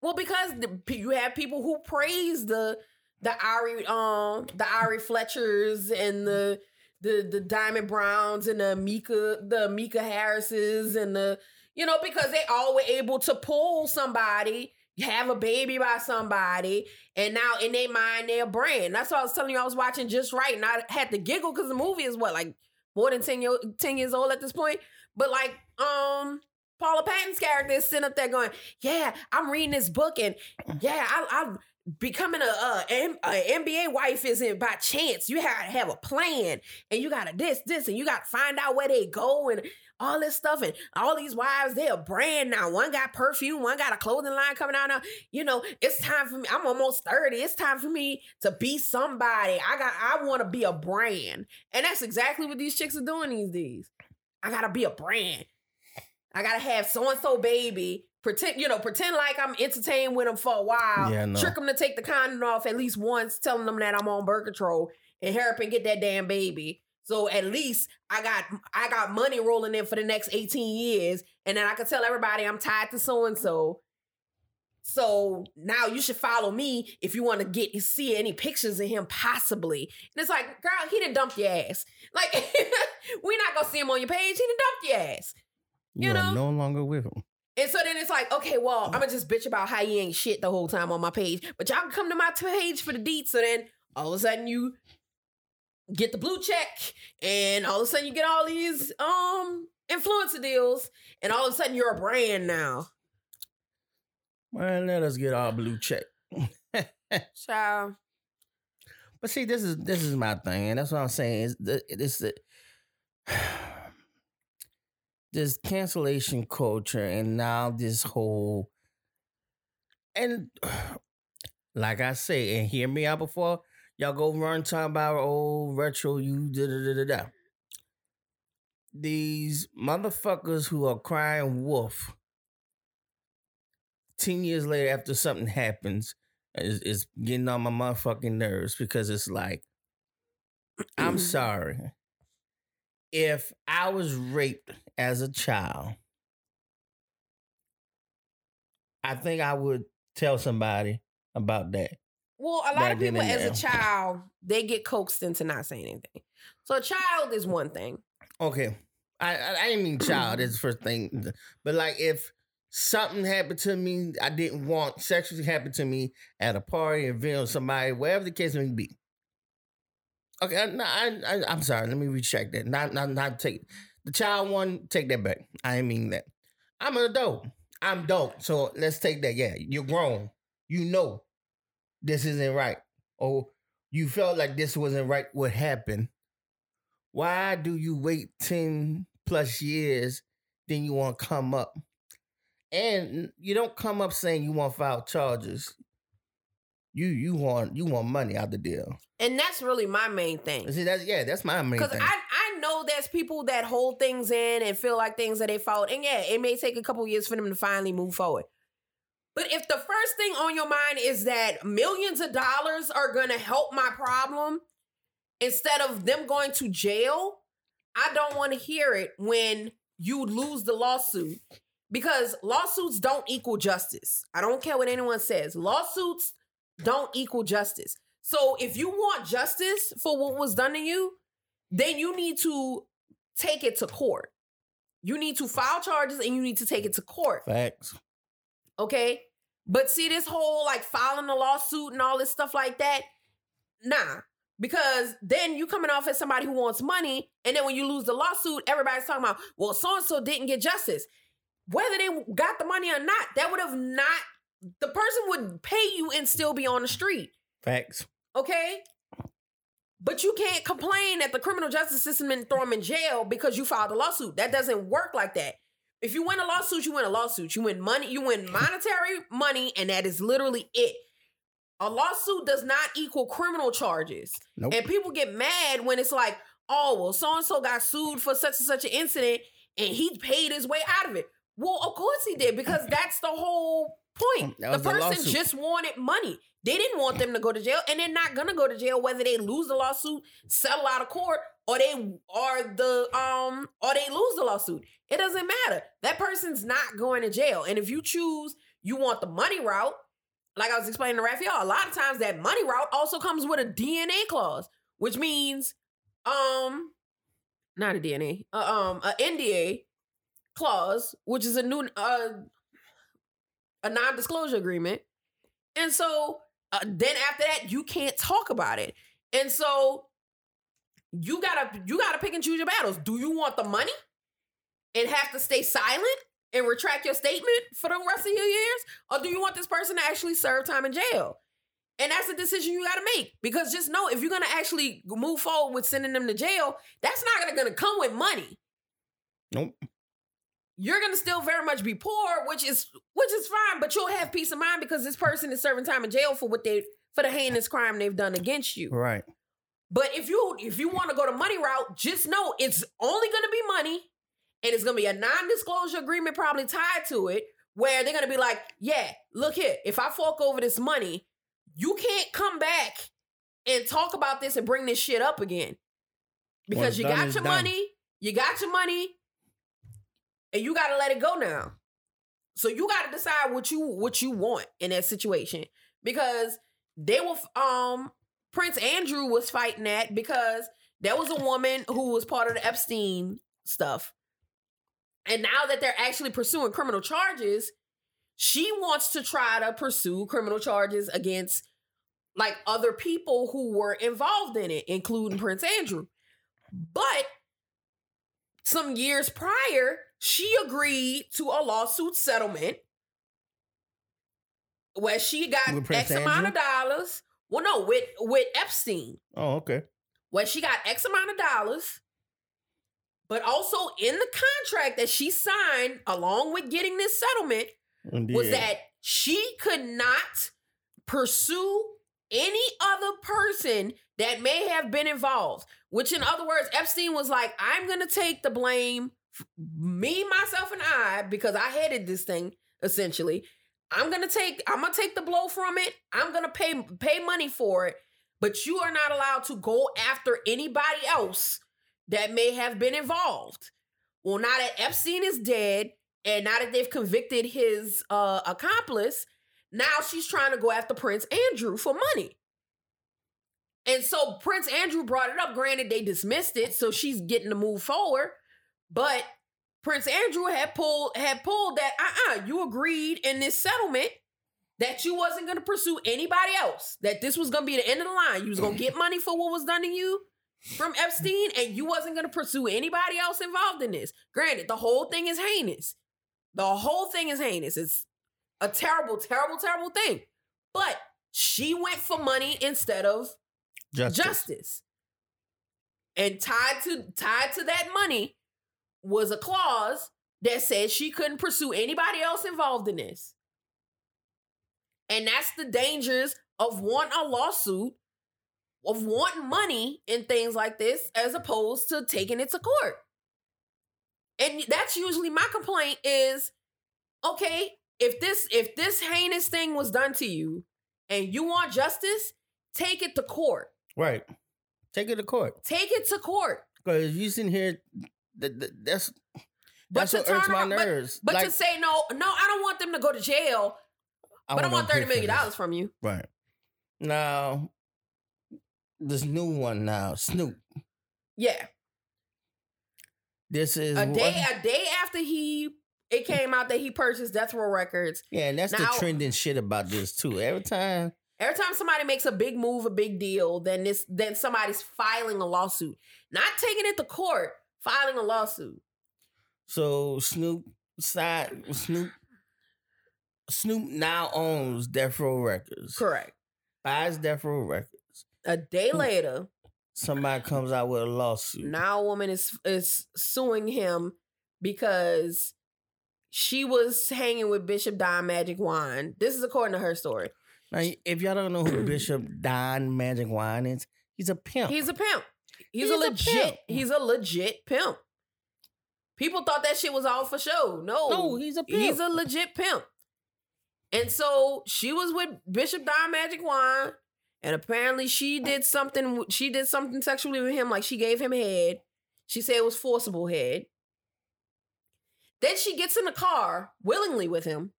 Well, because the, you have people who praise the the Ari um the Ari Fletchers and the the the Diamond Browns and the Mika the Mika Harrises and the you know because they all were able to pull somebody have a baby by somebody and now in their mind they're a brand. That's what i was telling you i was watching Just Wright and i had to giggle because the movie is what like more than 10, year, 10 years old at this point? But like um paula patton's character is sitting up there going yeah i'm reading this book and yeah I, i'm becoming a, a, a nba wife isn't by chance. You have to have a plan and you gotta this this and you gotta find out where they go and all this stuff and all these wives they're a brand now. One got perfume one got a clothing line coming out now. You know it's time for me i'm almost 30 it's time for me to be somebody. I got i want to be a brand. And that's exactly what these chicks are doing these days. I gotta be a brand. I gotta have so and so baby pretend you know pretend like i'm entertained with them for a while Yeah, know. trick them to take the condom off at least once telling them that i'm on birth control and hurry up and get that damn baby so at least I got I got money rolling in for the next 18 years. And then I can tell everybody I'm tied to so and so. So now you should follow me if you want to get see any pictures of him possibly. And it's like, girl, he done dumped your ass. Like [laughs] we're not gonna see him on your page. He done dumped your ass. You, You know? no longer with him. And so then it's like, okay, well, I'm gonna just bitch about how you ain't shit the whole time on my page, but y'all can come to my page for the deets. So then all of a sudden you get the blue check, and all of a sudden you get all these um influencer deals, and all of a sudden you're a brand now. Well, let us get our blue check. [laughs] Child. But see, this is this is my thing, and that's what I'm saying. Is the this the [sighs] this cancellation culture, and now this whole and [sighs] like I say, and hear me out before y'all go run talking about old retro you da da da da da. These motherfuckers who are crying wolf ten years later after something happens is, is getting on my motherfucking nerves because it's like, [clears throat] I'm sorry. If I was raped as a child, I think I would tell somebody about that. Well, a lot of people as a child, they get coaxed into not saying anything. So a child is one thing. Okay. I I, I didn't mean child, is the first thing. But like if something happened to me I didn't want sexually happened to me at a party, event, or somebody, whatever the case may be. Okay, I- I, I I'm sorry. Let me recheck that. Not not not take the child one. Take that back. I didn't mean that. I'm an adult. I'm dope. So let's take that. Yeah, you're grown. You know this isn't right, or you felt like this wasn't right. What happened? Why do you wait ten plus years? Then you want to come up, and you don't come up saying you want to file charges. You you want you want money out the deal. And that's really my main thing. See, that's yeah, that's my main Because. I, I know there's people that hold things in and feel like things that they fault. And yeah, it may take a couple years for them to finally move forward. But if the first thing on your mind is that millions of dollars are going to help my problem instead of them going to jail, I don't want to hear it when you lose the lawsuit because lawsuits don't equal justice. I don't care what anyone says. Lawsuits don't equal justice. So if you want justice for what was done to you, then you need to take it to court. You need to file charges and you need to take it to court. Facts. Okay. But see, this whole like filing a lawsuit and all this stuff like that, nah. Because then you coming off as somebody who wants money, and then when you lose the lawsuit, everybody's talking about, well, so and so didn't get justice. Whether they got the money or not, that would have not. The person would pay you and still be on the street. Facts. Okay. But you can't complain that the criminal justice system didn't throw them in jail because you filed a lawsuit. That doesn't work like that. If you win a lawsuit, you win a lawsuit. You win money, you win monetary money, and that is literally it. A lawsuit does not equal criminal charges. Nope. And people get mad when it's like, oh, well, so and so got sued for such and such an incident and he paid his way out of it. Well, of course he did, because [laughs] that's the whole point. That The was the person just wanted money. They didn't want them to go to jail, and they're not gonna go to jail whether they lose the lawsuit, settle out of court, or they are the um or they lose the lawsuit. It doesn't matter. That person's not going to jail. And if you choose you want the money route, like I was explaining to Raphael, a lot of times that money route also comes with a DNA clause, which means um not a DNA, uh, um a NDA clause, which is a new uh a non-disclosure agreement. And so uh, then after that you can't talk about it. And so you gotta you gotta pick and choose your battles. Do you want the money and have to stay silent and retract your statement for the rest of your years, or do you want this person to actually serve time in jail? And that's a decision you gotta make because just know if you're gonna actually move forward with sending them to jail, that's not gonna, gonna come with money. Nope. You're gonna still very much be poor, which is which is fine, but you'll have peace of mind because this person is serving time in jail for what they for the heinous crime they've done against you. Right. But if you if you want to go the money route, just know it's only to be money, and it's to be a non-disclosure agreement probably tied to it, where they're to be like, "Yeah, look here, if I fork over this money, you can't come back and talk about this and bring this shit up again because What's you got your done. money, you got your money, and you got to let it go now. So you got to decide what you what you want in that situation because they will um Prince Andrew was fighting that because there was a woman who was part of the Epstein stuff. And now that they're actually pursuing criminal charges, she wants to try to pursue criminal charges against like other people who were involved in it, including Prince Andrew. But some years prior, she agreed to a lawsuit settlement where she got With X amount of dollars. Well, no, with with Epstein, Oh, okay. where she got X amount of dollars, but also in the contract that she signed along with getting this settlement Indeed. was that she could not pursue any other person that may have been involved. Which, in other words, Epstein was like, I'm going to take the blame, me, myself, and I, because I headed this thing essentially. I'm gonna take I'm gonna take the blow from it. I'm gonna pay pay money for it, but you are not allowed to go after anybody else that may have been involved. Well, now that Epstein is dead, and now that they've convicted his uh, accomplice, now she's trying to go after Prince Andrew for money. And so Prince Andrew brought it up. Granted, they dismissed it, so she's getting to move forward. But Prince Andrew had pulled had pulled that uh-uh, you agreed in this settlement that you wasn't gonna pursue anybody else, that this was gonna be the end of the line. You was gonna get money for what was done to you from Epstein, and you wasn't gonna pursue anybody else involved in this. Granted, the whole thing is heinous. The whole thing is heinous. It's a terrible, terrible, terrible thing. But she went for money instead of Justice. justice. And tied to tied to that money was a clause that said she couldn't pursue anybody else involved in this. And that's the dangers of wanting a lawsuit, of wanting money in things like this, as opposed to taking it to court. And that's usually my complaint is okay, if this if this heinous thing was done to you and you want justice, take it to court. Right. Take it to court. Take it to court. Because you sitting here, that, that, that's But that's to what irks turn my around- but- But Like, to say no, no, I don't want them to go to jail, but I want want them thirty to pay for million this. dollars from you. Right. Now, this new one now, Snoop. Yeah. This is A what- day a day after he it came out that he purchased Death Row Records. yeah, and that's Now- the trending shit about this too. Every time, Every time somebody makes a big move, a big deal, then this then somebody's filing a lawsuit. Not taking it to court, filing a lawsuit. so Snoop side Snoop Snoop now owns Death Row Records. Correct. Buys Death Row Records. A day Hmm. later, Somebody comes out with a lawsuit. now a woman is is suing him because she was hanging with Bishop Don Magic Juan. This is according to her story. Now, if y'all don't know who Bishop Don Magic Juan is, he's a pimp. He's a pimp. He's, He's a a legit. pimp. He's a legit pimp. People thought that shit was all for show. No, no, he's a pimp. he's a legit pimp. And so she was with Bishop Don Magic Juan, and apparently she did something. She did something sexually with him, like she gave him head. She said it was forcible head. Then she gets in the car willingly with him,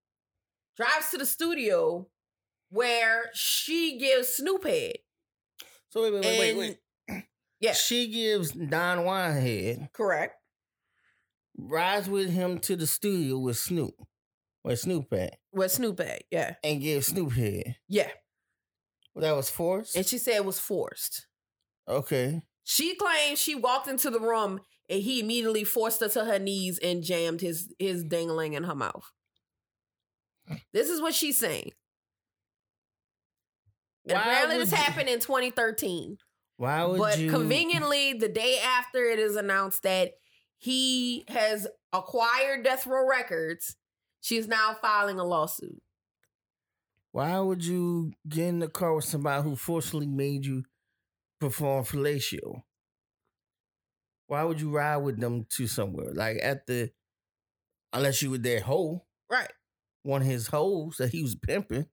drives to the studio where she gives Snoop head. so wait, wait, wait, wait, wait. Yeah. She gives Don Winehead, Correct. rides with him to the studio with Snoop, where Snoop at, With Snoop at, yeah. and gives Snoop head. Yeah. Well, that was forced. And she said it was forced. okay. She claims she walked into the room and he immediately forced her to her knees and jammed his his dangling in her mouth. This is what she's saying. And Why apparently this you- happened in 2013. Why would But you? conveniently, the day after it is announced that he has acquired Death Row Records, she's now filing a lawsuit. Why would you get in the car with somebody who forcefully made you perform fellatio? Why would you ride with them to somewhere like at the? Unless you were their hoe, Right. one of his hoes that he was pimping.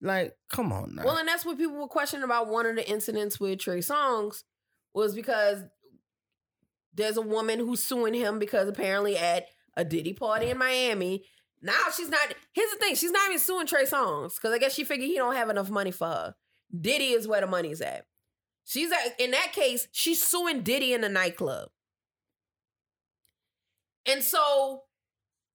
Like, come on now. Well, and that's what people were questioning about one of the incidents with Trey Songz was because there's a woman who's suing him because apparently at a Diddy party in Miami. Now she's not. Here's the thing: she's not even suing Trey Songz because I guess she figured he don't have enough money for her. Diddy is where the money's at. She's at, in that case, she's suing Diddy in the nightclub, and so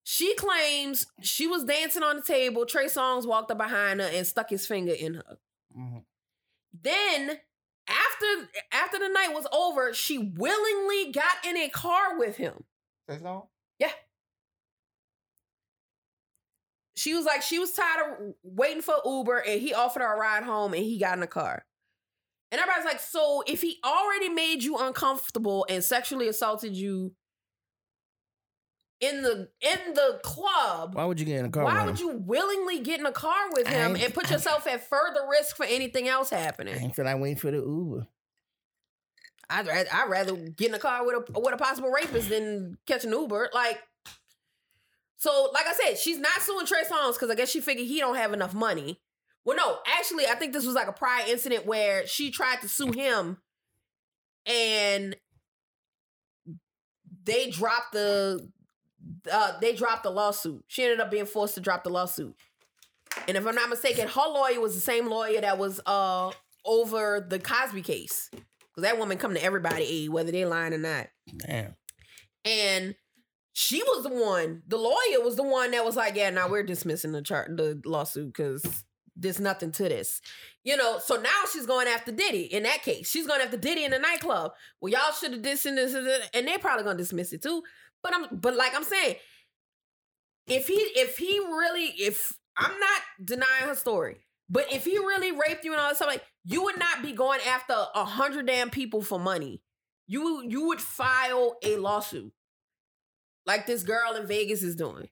she claims she was dancing on the table. Trey Songz walked up behind her and stuck his finger in her. Mhm. Then after after the night was over, she willingly got in a car with him. Yeah. She was like, she was tired of waiting for Uber and he offered her a ride home and he got in the car. And everybody's like, so if he already made you uncomfortable and sexually assaulted you in the in the club, Why would you get in a car? why would him? you willingly get in a car with him and put yourself at further risk for anything else happening? I ain't feel like waiting for the Uber. I'd rather, I'd rather get in a car with a with a possible rapist than catch an Uber. Like, so like I said, she's not suing Trey Songz because I guess she figured he don't have enough money. Well, no, actually, I think this was like a prior incident where she tried to sue him, and they dropped the uh, they dropped the lawsuit. She ended up being forced to drop the lawsuit. And if I'm not mistaken, her lawyer was the same lawyer that was uh over the Cosby case. Because that woman come to everybody aid, whether they lying or not. Damn. And she was the one, the lawyer was the one that was like, yeah, now we're dismissing the chart the lawsuit because there's nothing to this. You know, so now she's going after Diddy in that case. She's going after Diddy in the nightclub. Well, y'all should have and this and they're probably gonna dismiss it too. But I'm but like I'm saying, if he if he really if I'm not denying her story, but if he really raped you and all that stuff, like you would not be going after a hundred damn people for money. You you would file a lawsuit, like this girl in Vegas is doing.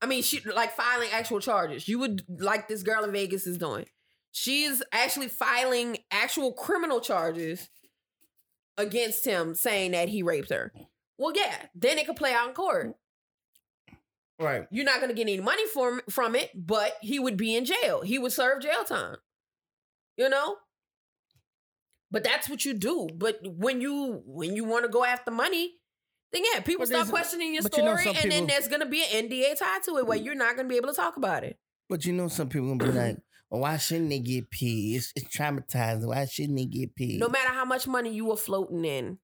I mean, she like filing actual charges. You would like this girl in Vegas is doing. She's actually filing actual criminal charges against him, saying that he raped her. Well, yeah, then it could play out in court. Right. You're not going to get any money from from it, but he would be in jail. He would serve jail time. You know? But that's what you do. But when you when you want to go after money, then yeah, people start uh, questioning your but you know story, and then there's gonna be an NDA tied to it where mm. you're not gonna be able to talk about it. But you know, some people gonna be like, [clears throat] well, "Why shouldn't they get paid? It's, it's traumatizing. Why shouldn't they get paid?" No matter how much money you were floating in,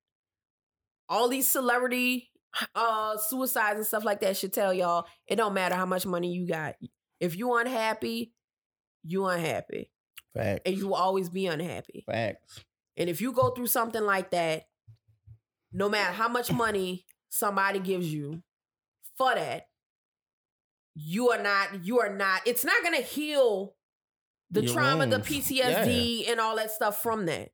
all these celebrity uh suicides and stuff like that should tell y'all it don't matter how much money you got. If you unhappy, you unhappy. Facts. And you will always be unhappy. Facts. And if you go through something like that, no matter how much money somebody gives you for that, you are not, you are not, it's not gonna heal the Your trauma, the wounds. PTSD, and all that stuff from that.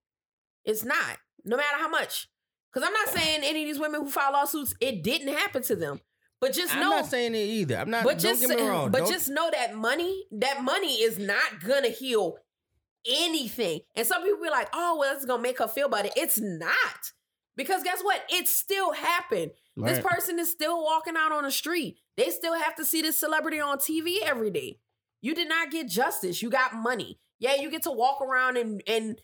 It's not, no matter how much. Because I'm not saying any of these women who file lawsuits, it didn't happen to them. But just I'm know not saying it either. I'm not. but don't just get me wrong. but Don't- just know that money that money is not gonna heal anything. And some people be like oh well it's gonna make her feel better. It's not. Because guess what? It still happened. This person is still walking out on the street. They still have to see this celebrity on tv every day. You did not get justice. You got money. Yeah you get to walk around and and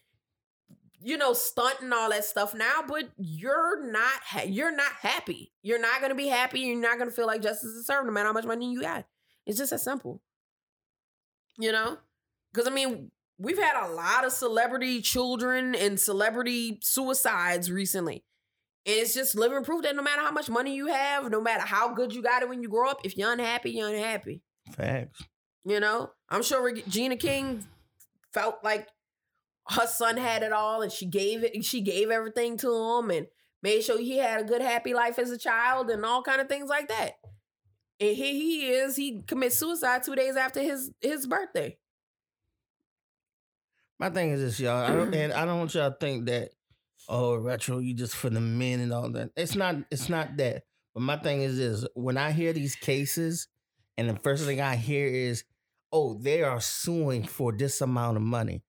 you know stunt and all that stuff now but you're not ha- you're not happy. You're not gonna be happy you're not gonna feel like justice is served no matter how much money you got. It's just as simple. You know? Because i mean we've had a lot of celebrity children and celebrity suicides recently and it's just living proof that no matter how much money you have no matter how good you got it when you grow up if you're unhappy you're unhappy. Facts. you know, I'm sure Regina King felt like her son had it all, and she gave it. She gave everything to him, and made sure he had a good, happy life as a child, and all kind of things like that. And here he is. He commits suicide two days after his his birthday. My thing is this, y'all. I don't, [clears throat] and I don't want y'all to think that oh, retro, you just for the men and all that. It's not. It's not that. But my thing is this: when I hear these cases, and the first thing I hear is, oh, they are suing for this amount of money,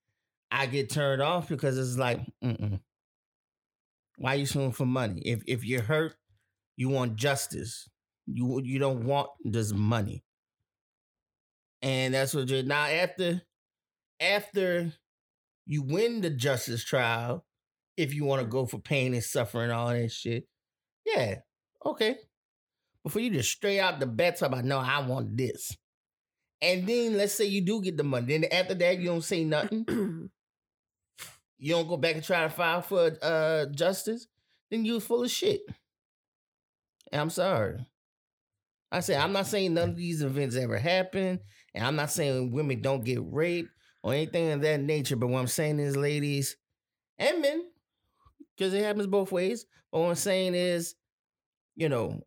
I get turned off because it's like, mm-mm. why you suing for money? If if you're hurt, you want justice. You you don't want just money. And that's what you're now after after you win the justice trial, if you want to go for pain and suffering, all that shit, yeah, okay. Before you just straight out the talk about no, I want this. And then let's say you do get the money. Then after that, you don't say nothing. [clears throat] You don't go back and try to file for uh justice. Then you're full of shit. And I'm sorry. I say I'm not saying none of these events ever happen, and I'm not saying women don't get raped or anything of that nature. But what I'm saying is, ladies and men, because it happens both ways. But what I'm saying is, you know,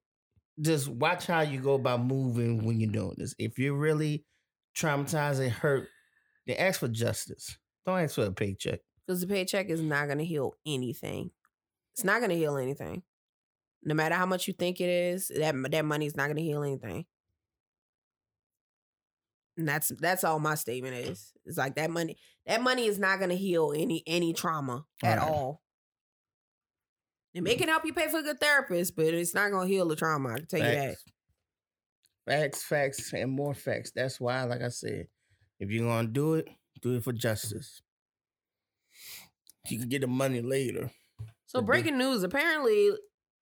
just watch how you go about moving when you're doing this. If you're really traumatized and hurt, then ask for justice. Don't ask for a paycheck. Because the paycheck is not going to heal anything. It's not going to heal anything. No matter how much you think it is, that that money is not going to heal anything. And that's that's all my statement is. It's like that money that money is not going to heal any any trauma at Right. all. It mm-hmm. can help you pay for a good therapist, but it's not going to heal the trauma. I can tell you that. Facts, facts, and more facts. That's why, like I said, if you're gonna do it, do it for justice. You could get the money later. So breaking news, apparently,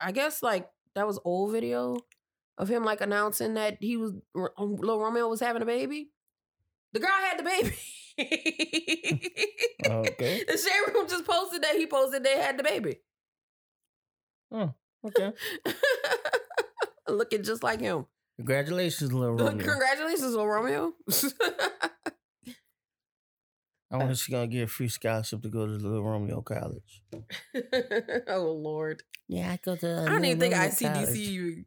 I guess like that was old video of him like announcing that he was um, Lil Romeo was having a baby. The girl had the baby. [laughs] Okay. The shade room just posted that he posted they had the baby. Oh, okay. [laughs] Looking just like him. Congratulations, little [laughs] Romeo. Congratulations, Lil Romeo. I wonder if she's gonna get a free scholarship to go to the Little Romeo College. [laughs] oh Lord. Yeah, I go to. I don't even think ICDC even.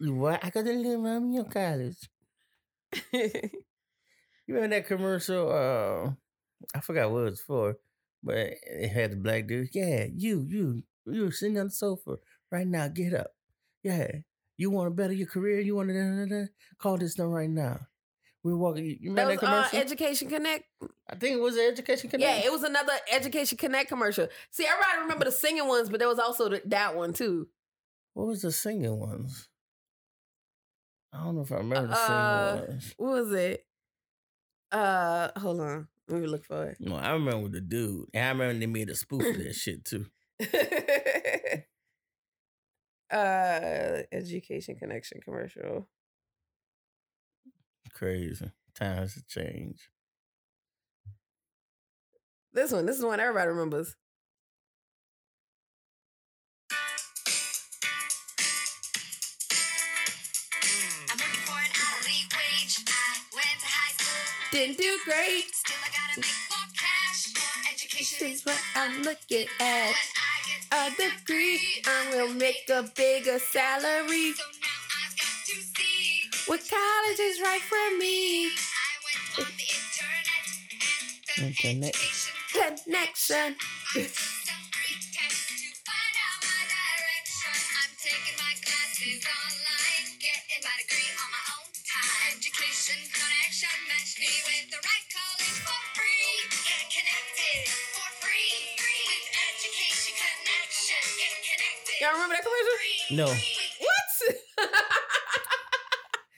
What? I go to Little Romeo College. [laughs] You remember that commercial? Uh, I forgot what it was for, but it had the black dude. Yeah, you, you, you sitting on the sofa right now. Get up. Yeah, you want to better your career? You want to call this number right now? We're walking. You that remember was that, uh. Education Connect. I think it was Education Connect. Yeah, it was another Education Connect commercial. See, everybody remember the singing ones, but there was also the, that one too. What was the singing ones? I don't know if I remember the Uh, singing ones. What was it? Uh, hold on. Let me look for it. No, I remember the dude. And I remember they made a spoof of that shit too. [laughs] uh, education connection commercial. Crazy. Times have changed. This one. This is one everybody remembers. I'm working for an hourly wage. I went to high school. Didn't do great. Still, I gotta make more cash. More education This is is what I'm looking at. when I get A degree, I will make a bigger salary. So What college is right for me? I went on the internet and found education. Connection. I took some free tests to find out my direction. I'm taking my classes online, getting my degree on my own time. Education connection matched me with the right college for free. Get connected for free. Free with education connection. Connected. Y'all remember that commercial? No.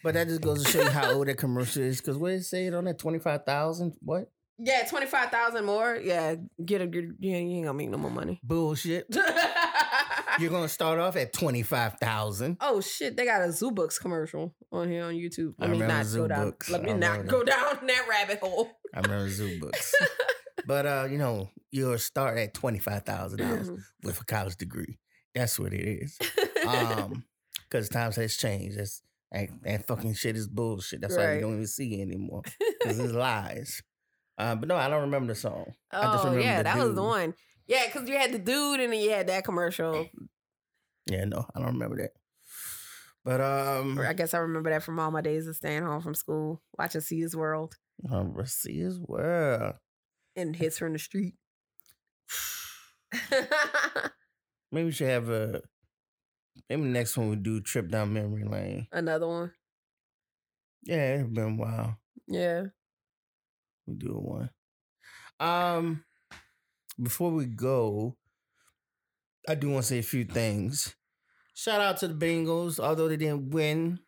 But that just goes to show you how old that commercial is. Because what did it say it on that? 25,000? What? yeah, twenty five thousand more. Yeah, get a good. Yeah, you ain't gonna make no more money. Bullshit. [laughs] You're to start off at 25,000. oh shit, they got a Zoo Books commercial on here on YouTube. I Let me remember not Zoo go down. Books. Let me not go down [laughs] that rabbit hole. I remember Zoo Books. [laughs] but, uh, you know, you'll start at $25,000 with a college degree. That's what it is. Um, Because times has changed. That's, that, that fucking shit is bullshit. That's why you don't even see it anymore. Because it's [laughs] lies. Uh, but no, I don't remember the song. Oh yeah, that was the one. Yeah, because you had the dude and then you had that commercial. Yeah, no, I don't remember that. But um, I guess I remember that from all my days of staying home from school, watching See His World um, see as well. and Hits from the Street. [sighs] Maybe we should have a. Maybe the next one we do trip down memory lane. Another one. Yeah, it's been a while. Yeah. We do one. Um, before we go, I do want to say a few things. Shout out to the Bengals, although they didn't win.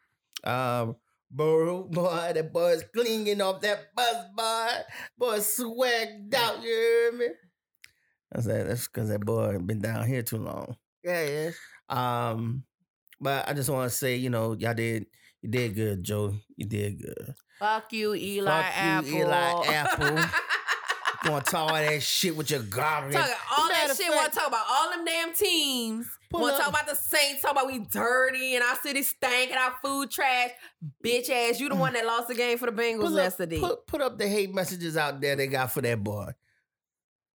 Um, Burrow, [laughs] boy, that boy's clinging off that bus, boy. Boy, swagged out, you hear me? That's that. That's because that boy been down here too long. Yeah, yeah. Um, but I just want to say, you know, y'all did you did good, Joe. You did good. Fuck you, Eli Fuck you, Apple. Eli Apple. Going [laughs] to talk all that shit with your garbage. Talking all that shit. fact, Want to talk about all them damn teams. Pull Want to talk about the Saints. Talk about we dirty and our city stank and our food trash. Bitch ass, you the one that lost the game for the Bengals put up, yesterday. Put, put up the hate messages out there they got for that boy.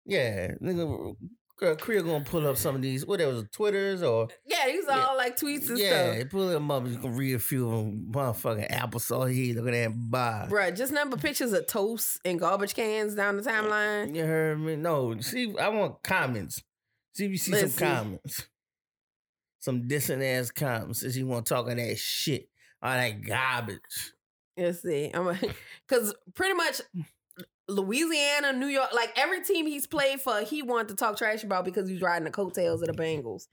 Yeah, nigga, uh, Korea gonna pull up some of these. What was Twitters or yeah, these Yeah. all like tweets and yeah, stuff. pull them up. And you can read a few of them. Motherfucking applesauce. He look at that bar. Bruh, just number pictures of toast and garbage cans down the timeline. You heard me? No, see, I want comments. See if you see Let's some see. comments. Some dissing ass comments. Since you want to talk of that shit, all that garbage. Let's see. I'm because [laughs] pretty much Louisiana, New York, like every team he's played for, he wanted to talk trash about because he's riding the coattails of the Bengals.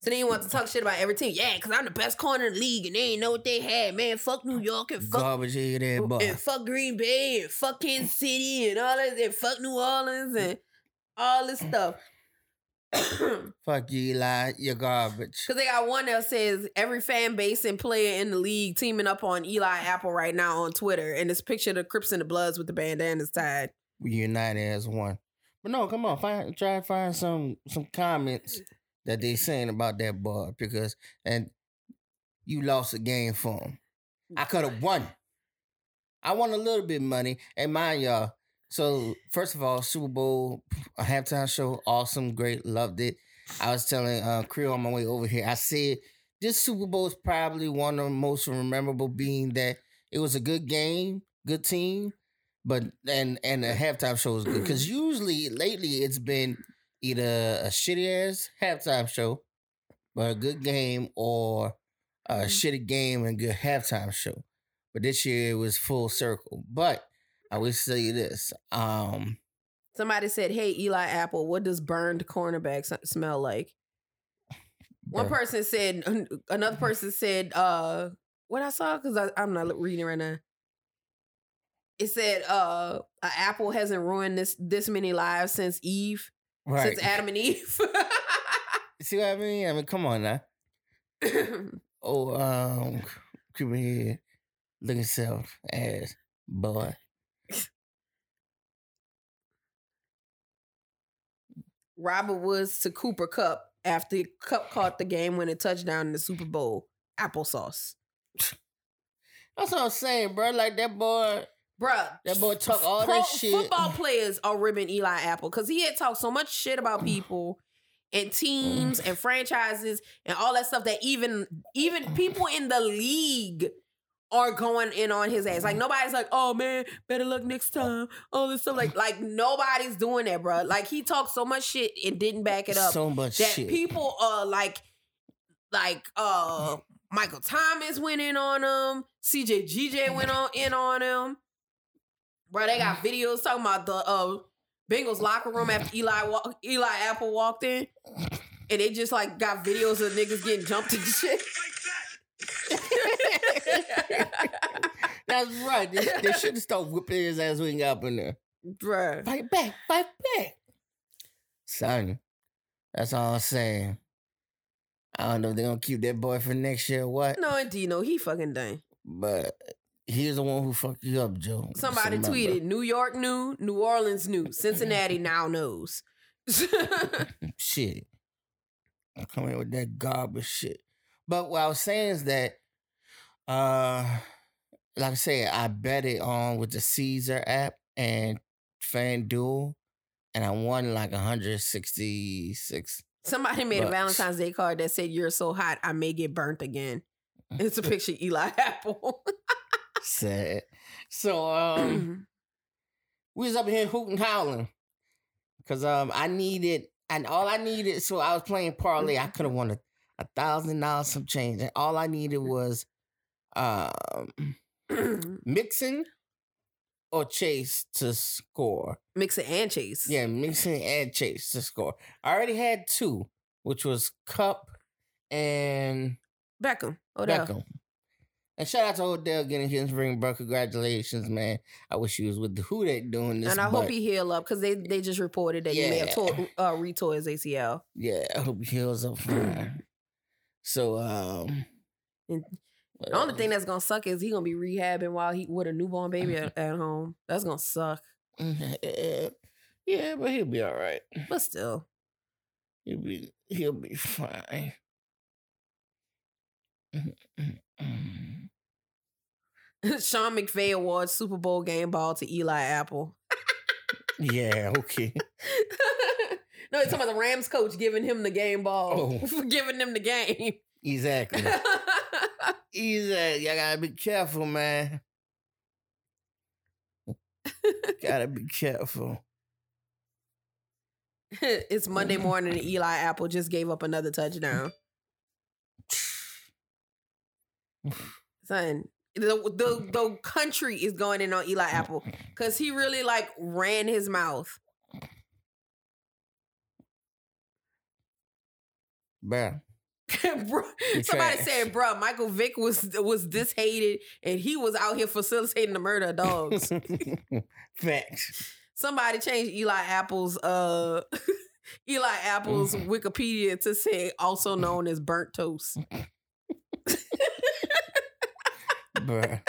So then he wants to talk shit about every team. Yeah, because I'm the best corner in the league and they ain't know what they had. Man, fuck New York and fuck Garbage boy. and fuck Green Bay and fuck Kansas City and all that and fuck New Orleans and all this stuff. [coughs] Fuck you, Eli. You're garbage. Because they got one that says every fan base and player in the league teaming up on Eli Apple right now on Twitter. And it's picture of the Crips and the Bloods with the bandanas tied. We united as one. But no, come on, find try to find some some comments that they saying about that boy because and you lost a game for him. I could have won. I won a little bit of money. And mind y'all, so first of all, Super Bowl [sniffs] a halftime show, awesome, great, loved it. I was telling uh Creel on my way over here, I said this Super Bowl is probably one of the most memorable being that it was a good game, good team, but and and the halftime show was good because usually lately it's been either a shitty ass halftime show, but a good game, or a shitty game and good halftime show. But this year it was full circle. But I will say this: um, Somebody said, "Hey Eli Apple, what does burned cornerback smell like?" One person said, another person said, uh, what I saw, because I'm not reading right now. It said, uh, a apple hasn't ruined this this many lives since Eve, Right. since Adam and Eve. [laughs] See what I mean? I mean, come on now. [coughs] Oh, um, come here. Look yourself, ass boy. Robert Woods to Cooper Kupp after Kupp caught the game winning touchdown in the Super Bowl. Applesauce. That's what I'm saying, bro. Like that boy. Bruh, That boy talk all pro- that shit. Football players are ribbing Eli Apple because he had talked so much shit about people and teams and franchises and all that stuff that even even people in the league are going in on his ass. Like nobody's like, oh man, better luck next time. All this stuff. Like, like nobody's doing that, bro. Like he talked so much shit and didn't back it up. So much that shit. people uh like like uh Michael Thomas went in on him. CJ GJ went on in on him. Bro, they got videos talking about the uh Bengals locker room after Eli wa- Eli Apple walked in. And they just like got videos of niggas getting jumped and shit. [laughs] [laughs] That's right. They, they should have started whipping his ass when he got up in there. Bruh. Fight back, fight back. Son, that's all I'm saying. I don't know if they're gonna keep that boy for next year or what, No, and Dino, he fucking dang. but he's the one who fucked you up, Joe. Just Somebody tweeted, New York knew, New Orleans knew, Cincinnati now knows. [laughs] [laughs] shit. I'm coming with that garbage shit. But what I was saying is that, uh, like I said, I bet it on with the Caesar app and FanDuel, and I won like 166. Somebody made a Valentine's Day card that said, You're so hot, I may get burnt again. [laughs] It's a picture of Eli [laughs] Apple. Sad. So um, we was up here hooting howling because um I needed and all I needed. So I was playing parlay. I could have won a, a thousand dollars some change, and all I needed was um [clears throat] Mixon or chase to score. Mixon and chase. Yeah, Mixon and chase to score. I already had two, which was Kupp and Beckham. Odell. Beckham. And shout out to Odell getting his ring, bro. Congratulations, man. I wish he was with the Who they doing this. And I hope he heal up because they, they just reported that he may have tore, uh, retore his ACL. Yeah, I hope he heals up fine. [clears throat] so, um, And The only uh, thing that's gonna suck is he gonna be rehabbing while he with a newborn baby at, at home. That's gonna suck. yeah, mm-hmm. [laughs] yeah, but he'll be all right. But still, He'll be he'll be fine. [laughs] Sean McVay awards Super Bowl game ball to Eli Apple. yeah, okay. [laughs] no, he's talking about the Rams coach giving him the game ball Oh. for giving him the game. Exactly. Exactly. Y'all gotta be careful, man. gotta be careful. [laughs] it's Monday morning and Eli Apple just gave up another touchdown. Son, the, the the country is going in on Eli Apple because he really like ran his mouth. Bruh. [laughs] Somebody trash. said, "Bro, Michael Vick was was this hated, and he was out here facilitating the murder of dogs." [laughs] Facts. somebody changed Eli Apple's uh [laughs] Eli Apple's Wikipedia to say also known as burnt toast. Bruh.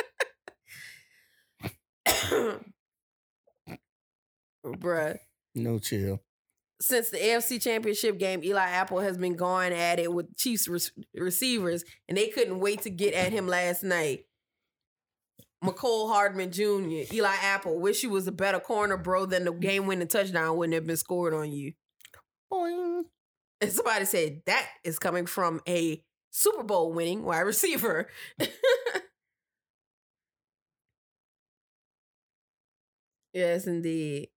Bruh. No chill. Since the AFC Championship game, Eli Apple has been going at it with Chiefs re- receivers, and they couldn't wait to get at him last night. Mecole Hardman Jr., Eli Apple, wish you was a better corner, bro, than the game winning touchdown wouldn't have been scored on you. Boing. And somebody said that is coming from a Super Bowl winning wide receiver. [laughs] yes, indeed.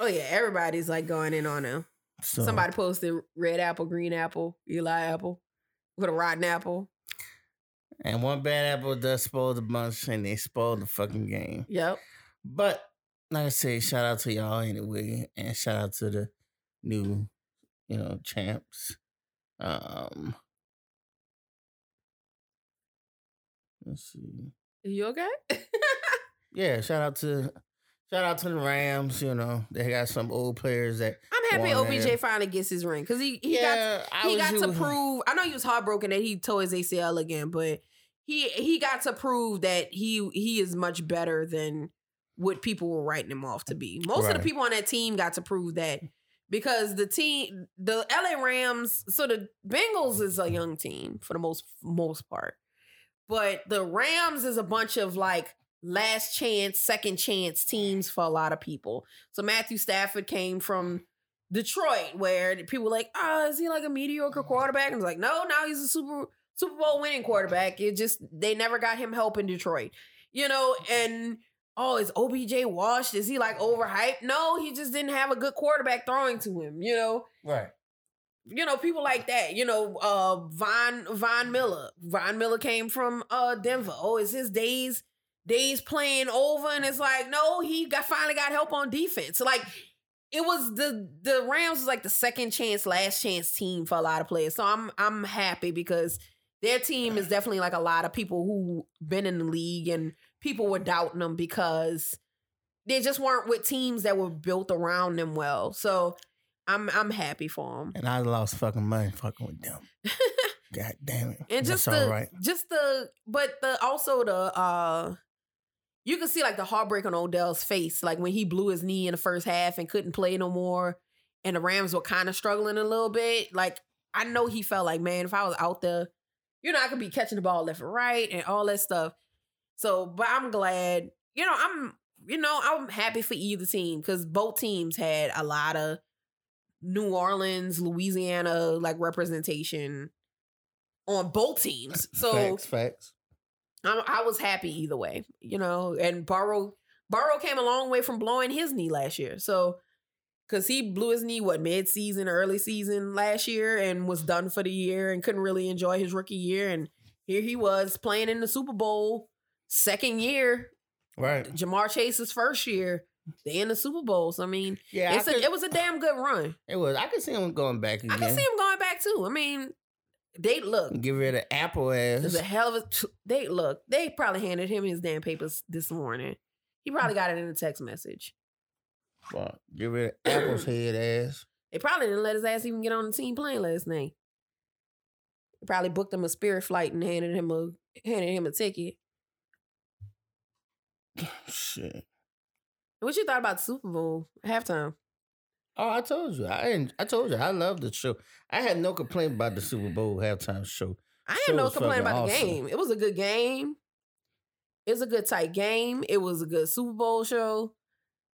Oh yeah, everybody's like going in on him. So, Somebody posted red apple, green apple, Eli apple with a rotten apple. And one bad apple does spoil the bunch, and they spoil the fucking game. Yep. But like I say, shout out to y'all anyway, and shout out to the new, you know, champs. Um, let's see. You okay? [laughs] Yeah, shout out to shout out to the Rams. You know they got some old players that. I'm happy OBJ finally gets his ring because he he got yeah, I he got to prove. I know he was heartbroken that he tore his ACL again, but he he got to prove that he he is much better than what people were writing him off to be. Most of the people on that team got to prove that because the team, the LA Rams, so the Bengals is a young team for the most most part, but the Rams is a bunch of like last chance, second chance teams for a lot of people. So Matthew Stafford came from Detroit, where people were like, oh, is he like a mediocre quarterback? And I was like, no, now he's a super Super Bowl winning quarterback. It just they never got him help in Detroit, you know. And oh, is OBJ washed? Is he like overhyped? No, he just didn't have a good quarterback throwing to him, you know right. you know, people like that. You know, uh Von Von Miller. Von Miller came from uh Denver. Oh, is his days days playing over? And it's like, no, he got finally got help on defense. Like it was the the Rams was like the second chance, last chance team for a lot of players. So I'm I'm happy because their team is definitely like a lot of people who been in the league and people were doubting them because they just weren't with teams that were built around them well. So I'm I'm happy for them. And I lost fucking money fucking with them. [laughs] God damn it. and just That's the all right. just the but the also the uh you can see like the heartbreak on Odell's face, like when he blew his knee in the first half and couldn't play no more, and the Rams were kind of struggling a little bit. Like I know he felt like, man, if I was out there, you know, I could be catching the ball left and right and all that stuff. So, but I'm glad, you know, I'm you know, I'm happy for either team because both teams had a lot of New Orleans, Louisiana like representation on both teams. So facts, facts. I, I was happy either way, you know. And Burrow, Burrow came a long way from blowing his knee last year. So, because he blew his knee what mid season, early season last year, and was done for the year and couldn't really enjoy his rookie year. And here he was playing in the Super Bowl, second year. Right. Ja'Marr Chase's first year, they in the Super Bowl. So I mean, Yeah, it's I a, could, it was a damn good run. it was. I could see him going back again. I can see him going back too. I mean, they look. Get rid of Apple It was ass. a hell of a. They look. They probably handed him his damn papers this morning. He probably got it in a text message. Well, get rid of Apple's head ass. They probably didn't let his ass even get on the team plane last night. They probably booked him a Spirit flight and handed him a handed him a ticket. [sighs] Shit. What you thought about the Super Bowl halftime? Oh, I told you. I I told you. I love the show. I had no complaint about the Super Bowl halftime show. I Show had no complaint about the game. It was a good game. It was a good tight game. It was a good Super Bowl show.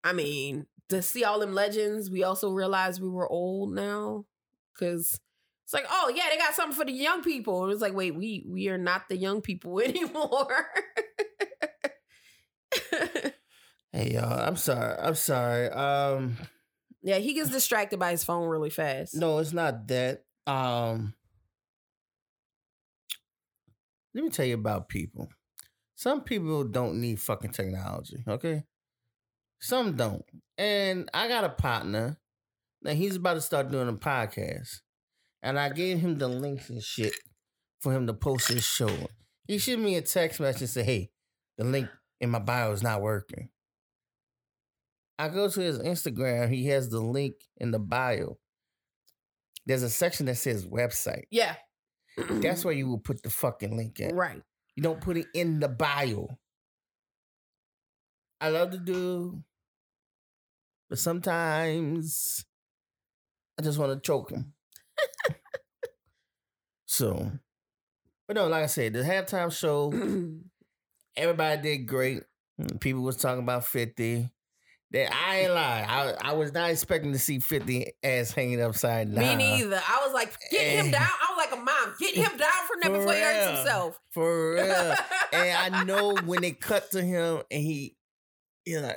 I mean, to see all them legends, we also realized we were old now. Cause it's like, oh yeah, they got something for the young people. And it's like, wait, we we are not the young people [laughs] anymore. [laughs] Hey y'all, I'm sorry. I'm sorry. Um, yeah, he gets distracted by his phone really fast. no, it's not that. Um, let me tell you about people. Some people don't need fucking technology. Okay, some don't. And I got a partner. Now he's about to start doing a podcast, and I gave him the links and shit for him to post his show. He sent me a text message and said, "Hey, the link in my bio is not working." I go to his Instagram. He has the link in the bio. There's a section that says website. Yeah. That's where [clears throat] you will put the fucking link at. right. You don't put it in the bio. I love to do, but sometimes I just want to choke him. so, but no, like I said, the halftime show, [clears throat] everybody did great. People was talking about 50. That I ain't lie. I, I was not expecting to see 50 ass hanging upside down. Me neither. I was like, get him Eh. down. I was like a mom, get him [laughs] down from there For before he hurts himself. For real. and I [laughs] know when they cut to him and he, you know,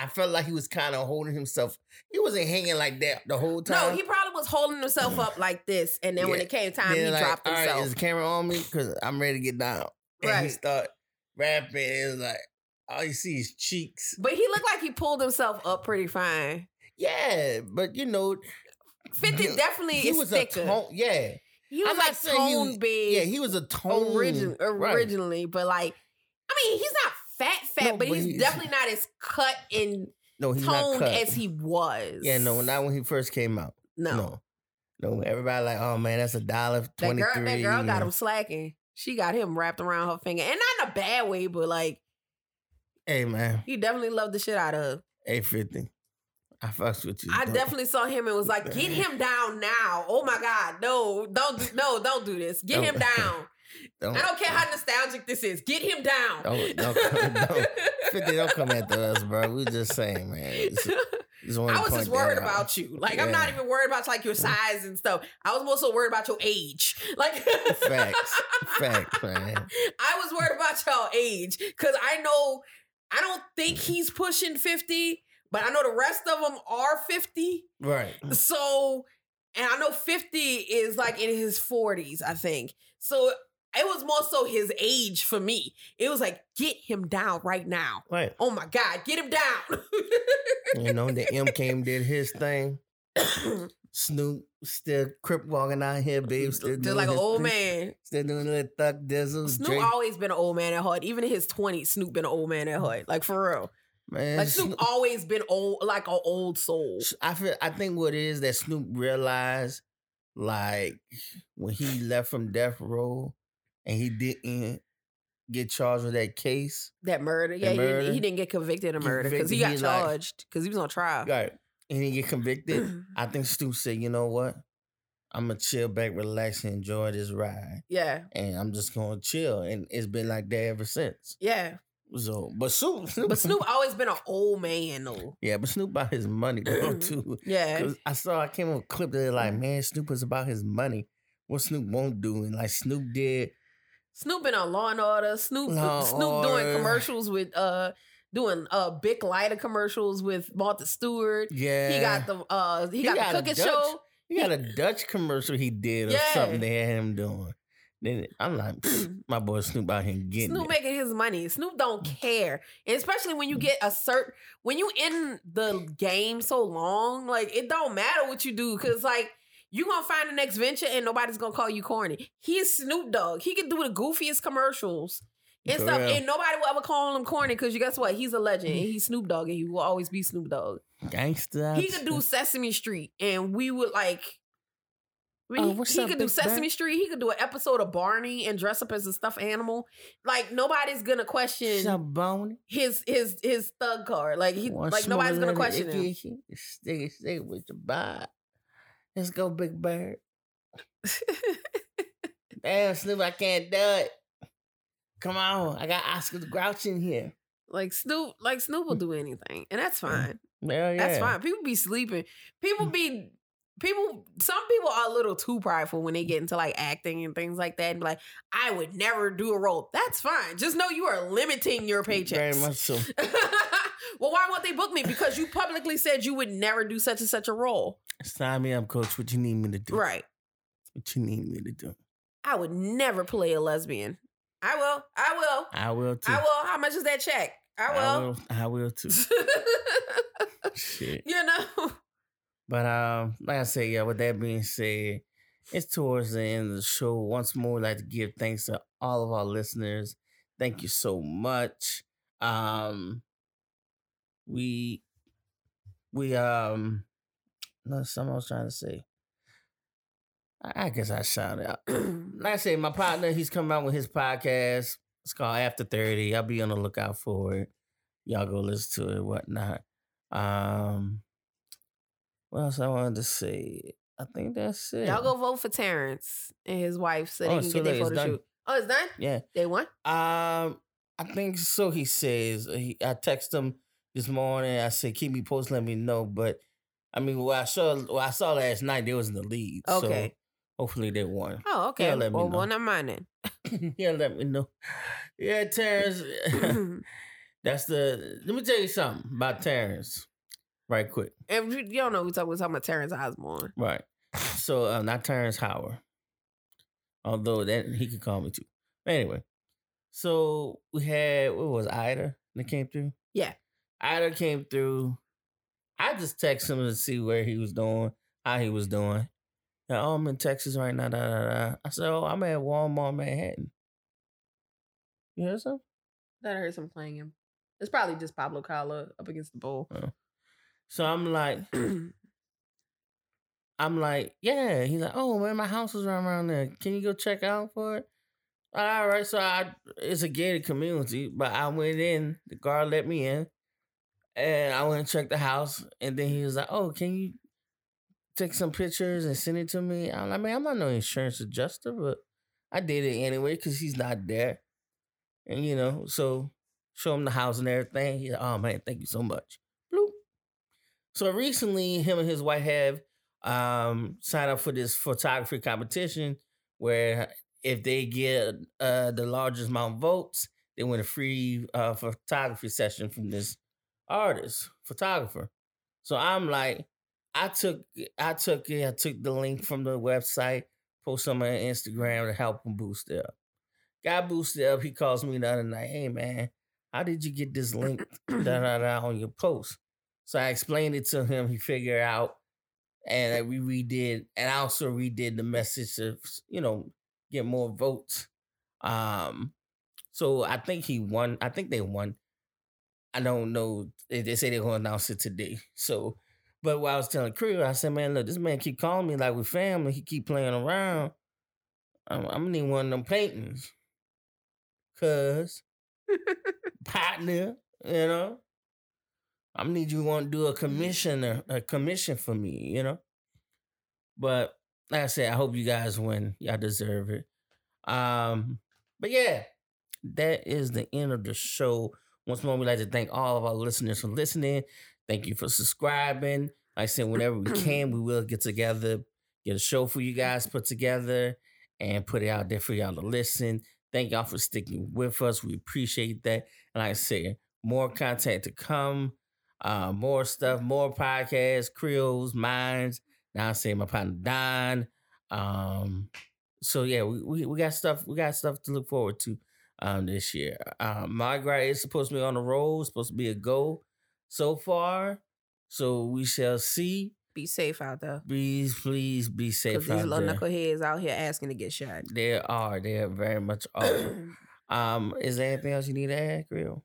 I felt like he was kind of holding himself. He wasn't hanging like that the whole time. No, he probably was holding himself up like this, and then when it came time, Then he like, dropped "All right, himself. is the camera on me? Because I'm ready to get down. And he Right. start rapping. was like all you see is cheeks. but he looked like he pulled himself up pretty fine. Yeah, but you know, Fifty he- definitely he is was thicker. a tone. Yeah, he was I'm like tone was- big. Yeah, he was a tone origin, right. originally, but like, I mean, he's not fat, fat, No, but but he's, he's- definitely not as cut and No, he's not toned cut. as he was. Yeah, no, not when he first came out. no. No, no. Everybody like, oh man, that's a dollar That girl, that girl got him slacking. She got him wrapped around her finger, and not in a bad way, but like Hey man, he definitely loved the shit out of. eight fifty. I fucks with you. I Don't- definitely saw him and was like, "Get [laughs] him down now!" Oh my god, no, don't, do, no, don't do this. Get him [laughs] down. Don't, I don't care how nostalgic this is. Get him down. Don't, don't, don't, [laughs] fifty. Don't come after us, bro. We just saying, man. It's- wanted I was just worried out. about you. Like I'm not even worried about like your size and stuff. I was more so worried about your age. Like Facts, facts, man. I was worried about your age because I know I don't think he's pushing fifty, but I know the rest of them are fifty. Right. So, and I know 50 is like in his 40s, I think. So it was more so his age for me. It was like, get him down right now. Right. Oh my God, get him down. You know, the M came did his thing. [coughs] Snoop still crip walking out here, babe. Still doing like an old thing. man. Still doing a little thug dizzle. Snoop Drake. always been an old man at heart. Even in his 20s, Snoop been an old man at heart. Like for real. man, Like Snoop always been old, like an old soul. I feel I think what it is that Snoop realized, like when he left from death row, and he didn't get charged with that case, That murder. Yeah, he. Didn't, he didn't get convicted of murder because he got like- charged because he was on trial. right? And he get convicted. I think [clears throat] Snoop said, "You know what? I'm gonna chill back, relax, and enjoy this ride, yeah. and I'm just gonna chill." And it's been like that ever since. Yeah. So, but Snoop, Snoop But Snoop always been an old man though. yeah, but Snoop about his money though too. yeah. I saw I came up with a clip that like, man, Snoop is about his money. What Snoop won't do, and like Snoop did. Snoop been on Law and Order. Snoop Law Snoop doing commercials with uh doing uh Bic lighter commercials with Martha Stewart. Yeah, He got the uh he, He got, got the cooking Dutch- show. He got a Dutch commercial he did or Yeah. something they had him doing. Then I'm like, [clears throat] my boy Snoop out here getting Snoop it. making his money. Snoop don't care. And especially when you get a certain when you in the game so long, like it don't matter what you do, cause like you gonna find the next venture and nobody's gonna call you corny. He is Snoop Dogg. He can do the goofiest commercials and stuff, Correct. and nobody will ever call him corny because you guess what? He's a legend. and He's Snoop Dogg, and he will always be Snoop Dogg. Gangsta. He could do Sesame Street, and we would like. I mean, Oh, he- what's he could do Sesame Bird? Street. He could do an episode of Barney and dress up as a stuffed animal. Like nobody's gonna question Shaboni. his his his thug card. Like he like nobody's gonna question him. Stay, stay with your vibe. Let's go, Big Bird. [laughs] Damn, Snoop, I can't do it. Come on, I got Oscar the Grouch in here. Like Snoop, like Snoop will do anything, and that's mm, fine. Hell yeah. That's fine. People be sleeping. People mm. be people. Some people are a little too prideful when they get into like acting and things like that, and be like, I would never do a role. That's fine. Just know you are limiting your mm, paychecks. Very much so. [laughs] well, why won't they book me? Because you publicly said you would never do such and such a role. Sign me up, coach. What you need me to do? Right. What you need me to do? I would never play a lesbian. I will. I will. I will too. I will. How much is that check? I I will. will. I will too. [laughs] Shit. you know. But um, like I said, yeah. With that being said, it's towards the end of the show. Once more, I'd like to give thanks to all of our listeners. Thank you so much. Um, we we um, no, something I was trying to say. I, guess I shout out. [clears throat] like I said, my partner, he's coming out with his podcast. It's called After 30. I'll be on the lookout for it. Y'all go listen to it, whatnot. Um what else I wanted to say? I think that's it. Y'all go vote for Terrance and his wife so they Oh, can get their photo done. shoot. Oh, it's done? Yeah. They won? Um, I think so. He says. He, I text him this morning. I said, "Keep me posted. Let me know." But I mean, what I saw, what I saw last night, they was in the lead. Okay. So hopefully they won. Oh, okay. Yeah, let me well, know. well, never mind then. yeah, let me know. Yeah, Terrance. [coughs] [coughs] that's the. Let me tell you something about Terrance, right quick. and you you don't know who talking, we're talking about Terrance Osborne. Right. So uh, not Terrence Howard. Although that he could call me too. Anyway. So we had what was Ida that came through? Yeah. Ida came through. I just texted him to see where he was doing, how he was doing. Yeah, oh, I'm in Texas right now. Da, da, da. I said, oh, I'm at Walmart Manhattan. You hear something? That I heard some playing him. It's probably just Pablo Cala up against the bowl. Oh. So I'm like, [clears throat] I'm like, yeah. He's like, oh man, my house is right around there. Can you go check out for it? All right. So I, it's a gated community, but I went in. The guard let me in, and I went and checked the house. And then he was like, oh, can you take some pictures and send it to me? I'm like, man, I'm not no insurance adjuster, but I did it anyway because he's not there. And you know, so show him the house and everything. He's like, oh man, thank you so much. Bloop. So recently, him and his wife have um, signed up for this photography competition where if they get uh, the largest amount of votes, they win a free uh, photography session from this artist, photographer. So I'm like, I took, I took it, I took the link from the website, post on my Instagram to help him boost it up. Got boosted up. He calls me the other night. Hey man, how did you get this link da, da, da, on your post? So I explained it to him. He figured out, and we redid, and I also redid the message to you know get more votes. Um, so I think he won. I think they won. I don't know. They, say they're going to announce it today. So, but what I was telling Creel, I said, man, look, this man keep calling me like we family. He keep playing around. I'm, I'm gonna need one of them paintings, cause [laughs] partner, you know. I'm need you want to do a commission or a commission for me, you know. But like I said, I hope you guys win. Y'all deserve it. Um, but yeah, that is the end of the show. Once more, we'd like to thank all of our listeners for listening. Thank you for subscribing. Like I said, whenever we [clears throat] can, we will get together, get a show for you guys put together, and put it out there for y'all to listen. Thank y'all for sticking with us. We appreciate that. And like I said, more content to come, uh, more stuff, more podcasts, Creoles, Minds. Now I say my partner Don. Um, so yeah, we, we we got stuff. We got stuff to look forward to um this year. Um, Margaret is supposed to be on the road. Supposed to be a go so far. So we shall see. Be safe out there. Please, please be safe Because these little there. knuckleheads out here asking to get shot. There are. There very much are. [clears throat] um, is there anything else you need to add, Grill?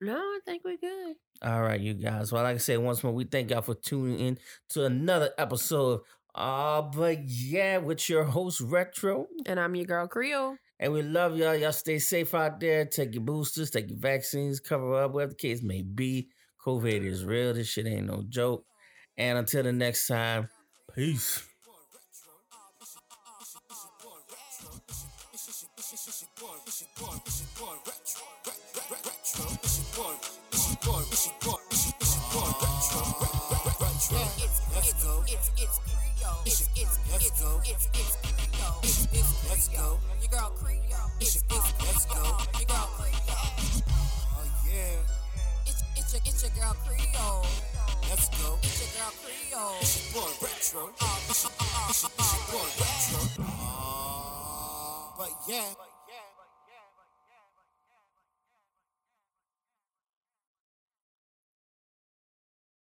no, I think we're good. All right, you guys. Well, like I said, once more, we thank y'all for tuning in to another episode of Ah, but yeah, with your host Retro. And I'm your girl Creole. And we love y'all. Y'all stay safe out there. Take your boosters, take your vaccines, cover up, whatever the case may be. COVID is real. This shit ain't no joke. And until the next time, peace. Let's go. Your girl Let's go. Your girl. Oh yeah. It's your it's your girl Creole. Let's go. It's your girl Creole. It's your boy Retro. Uh, uh, uh, uh, It's your, it's your boy Retro. Ah, but yeah.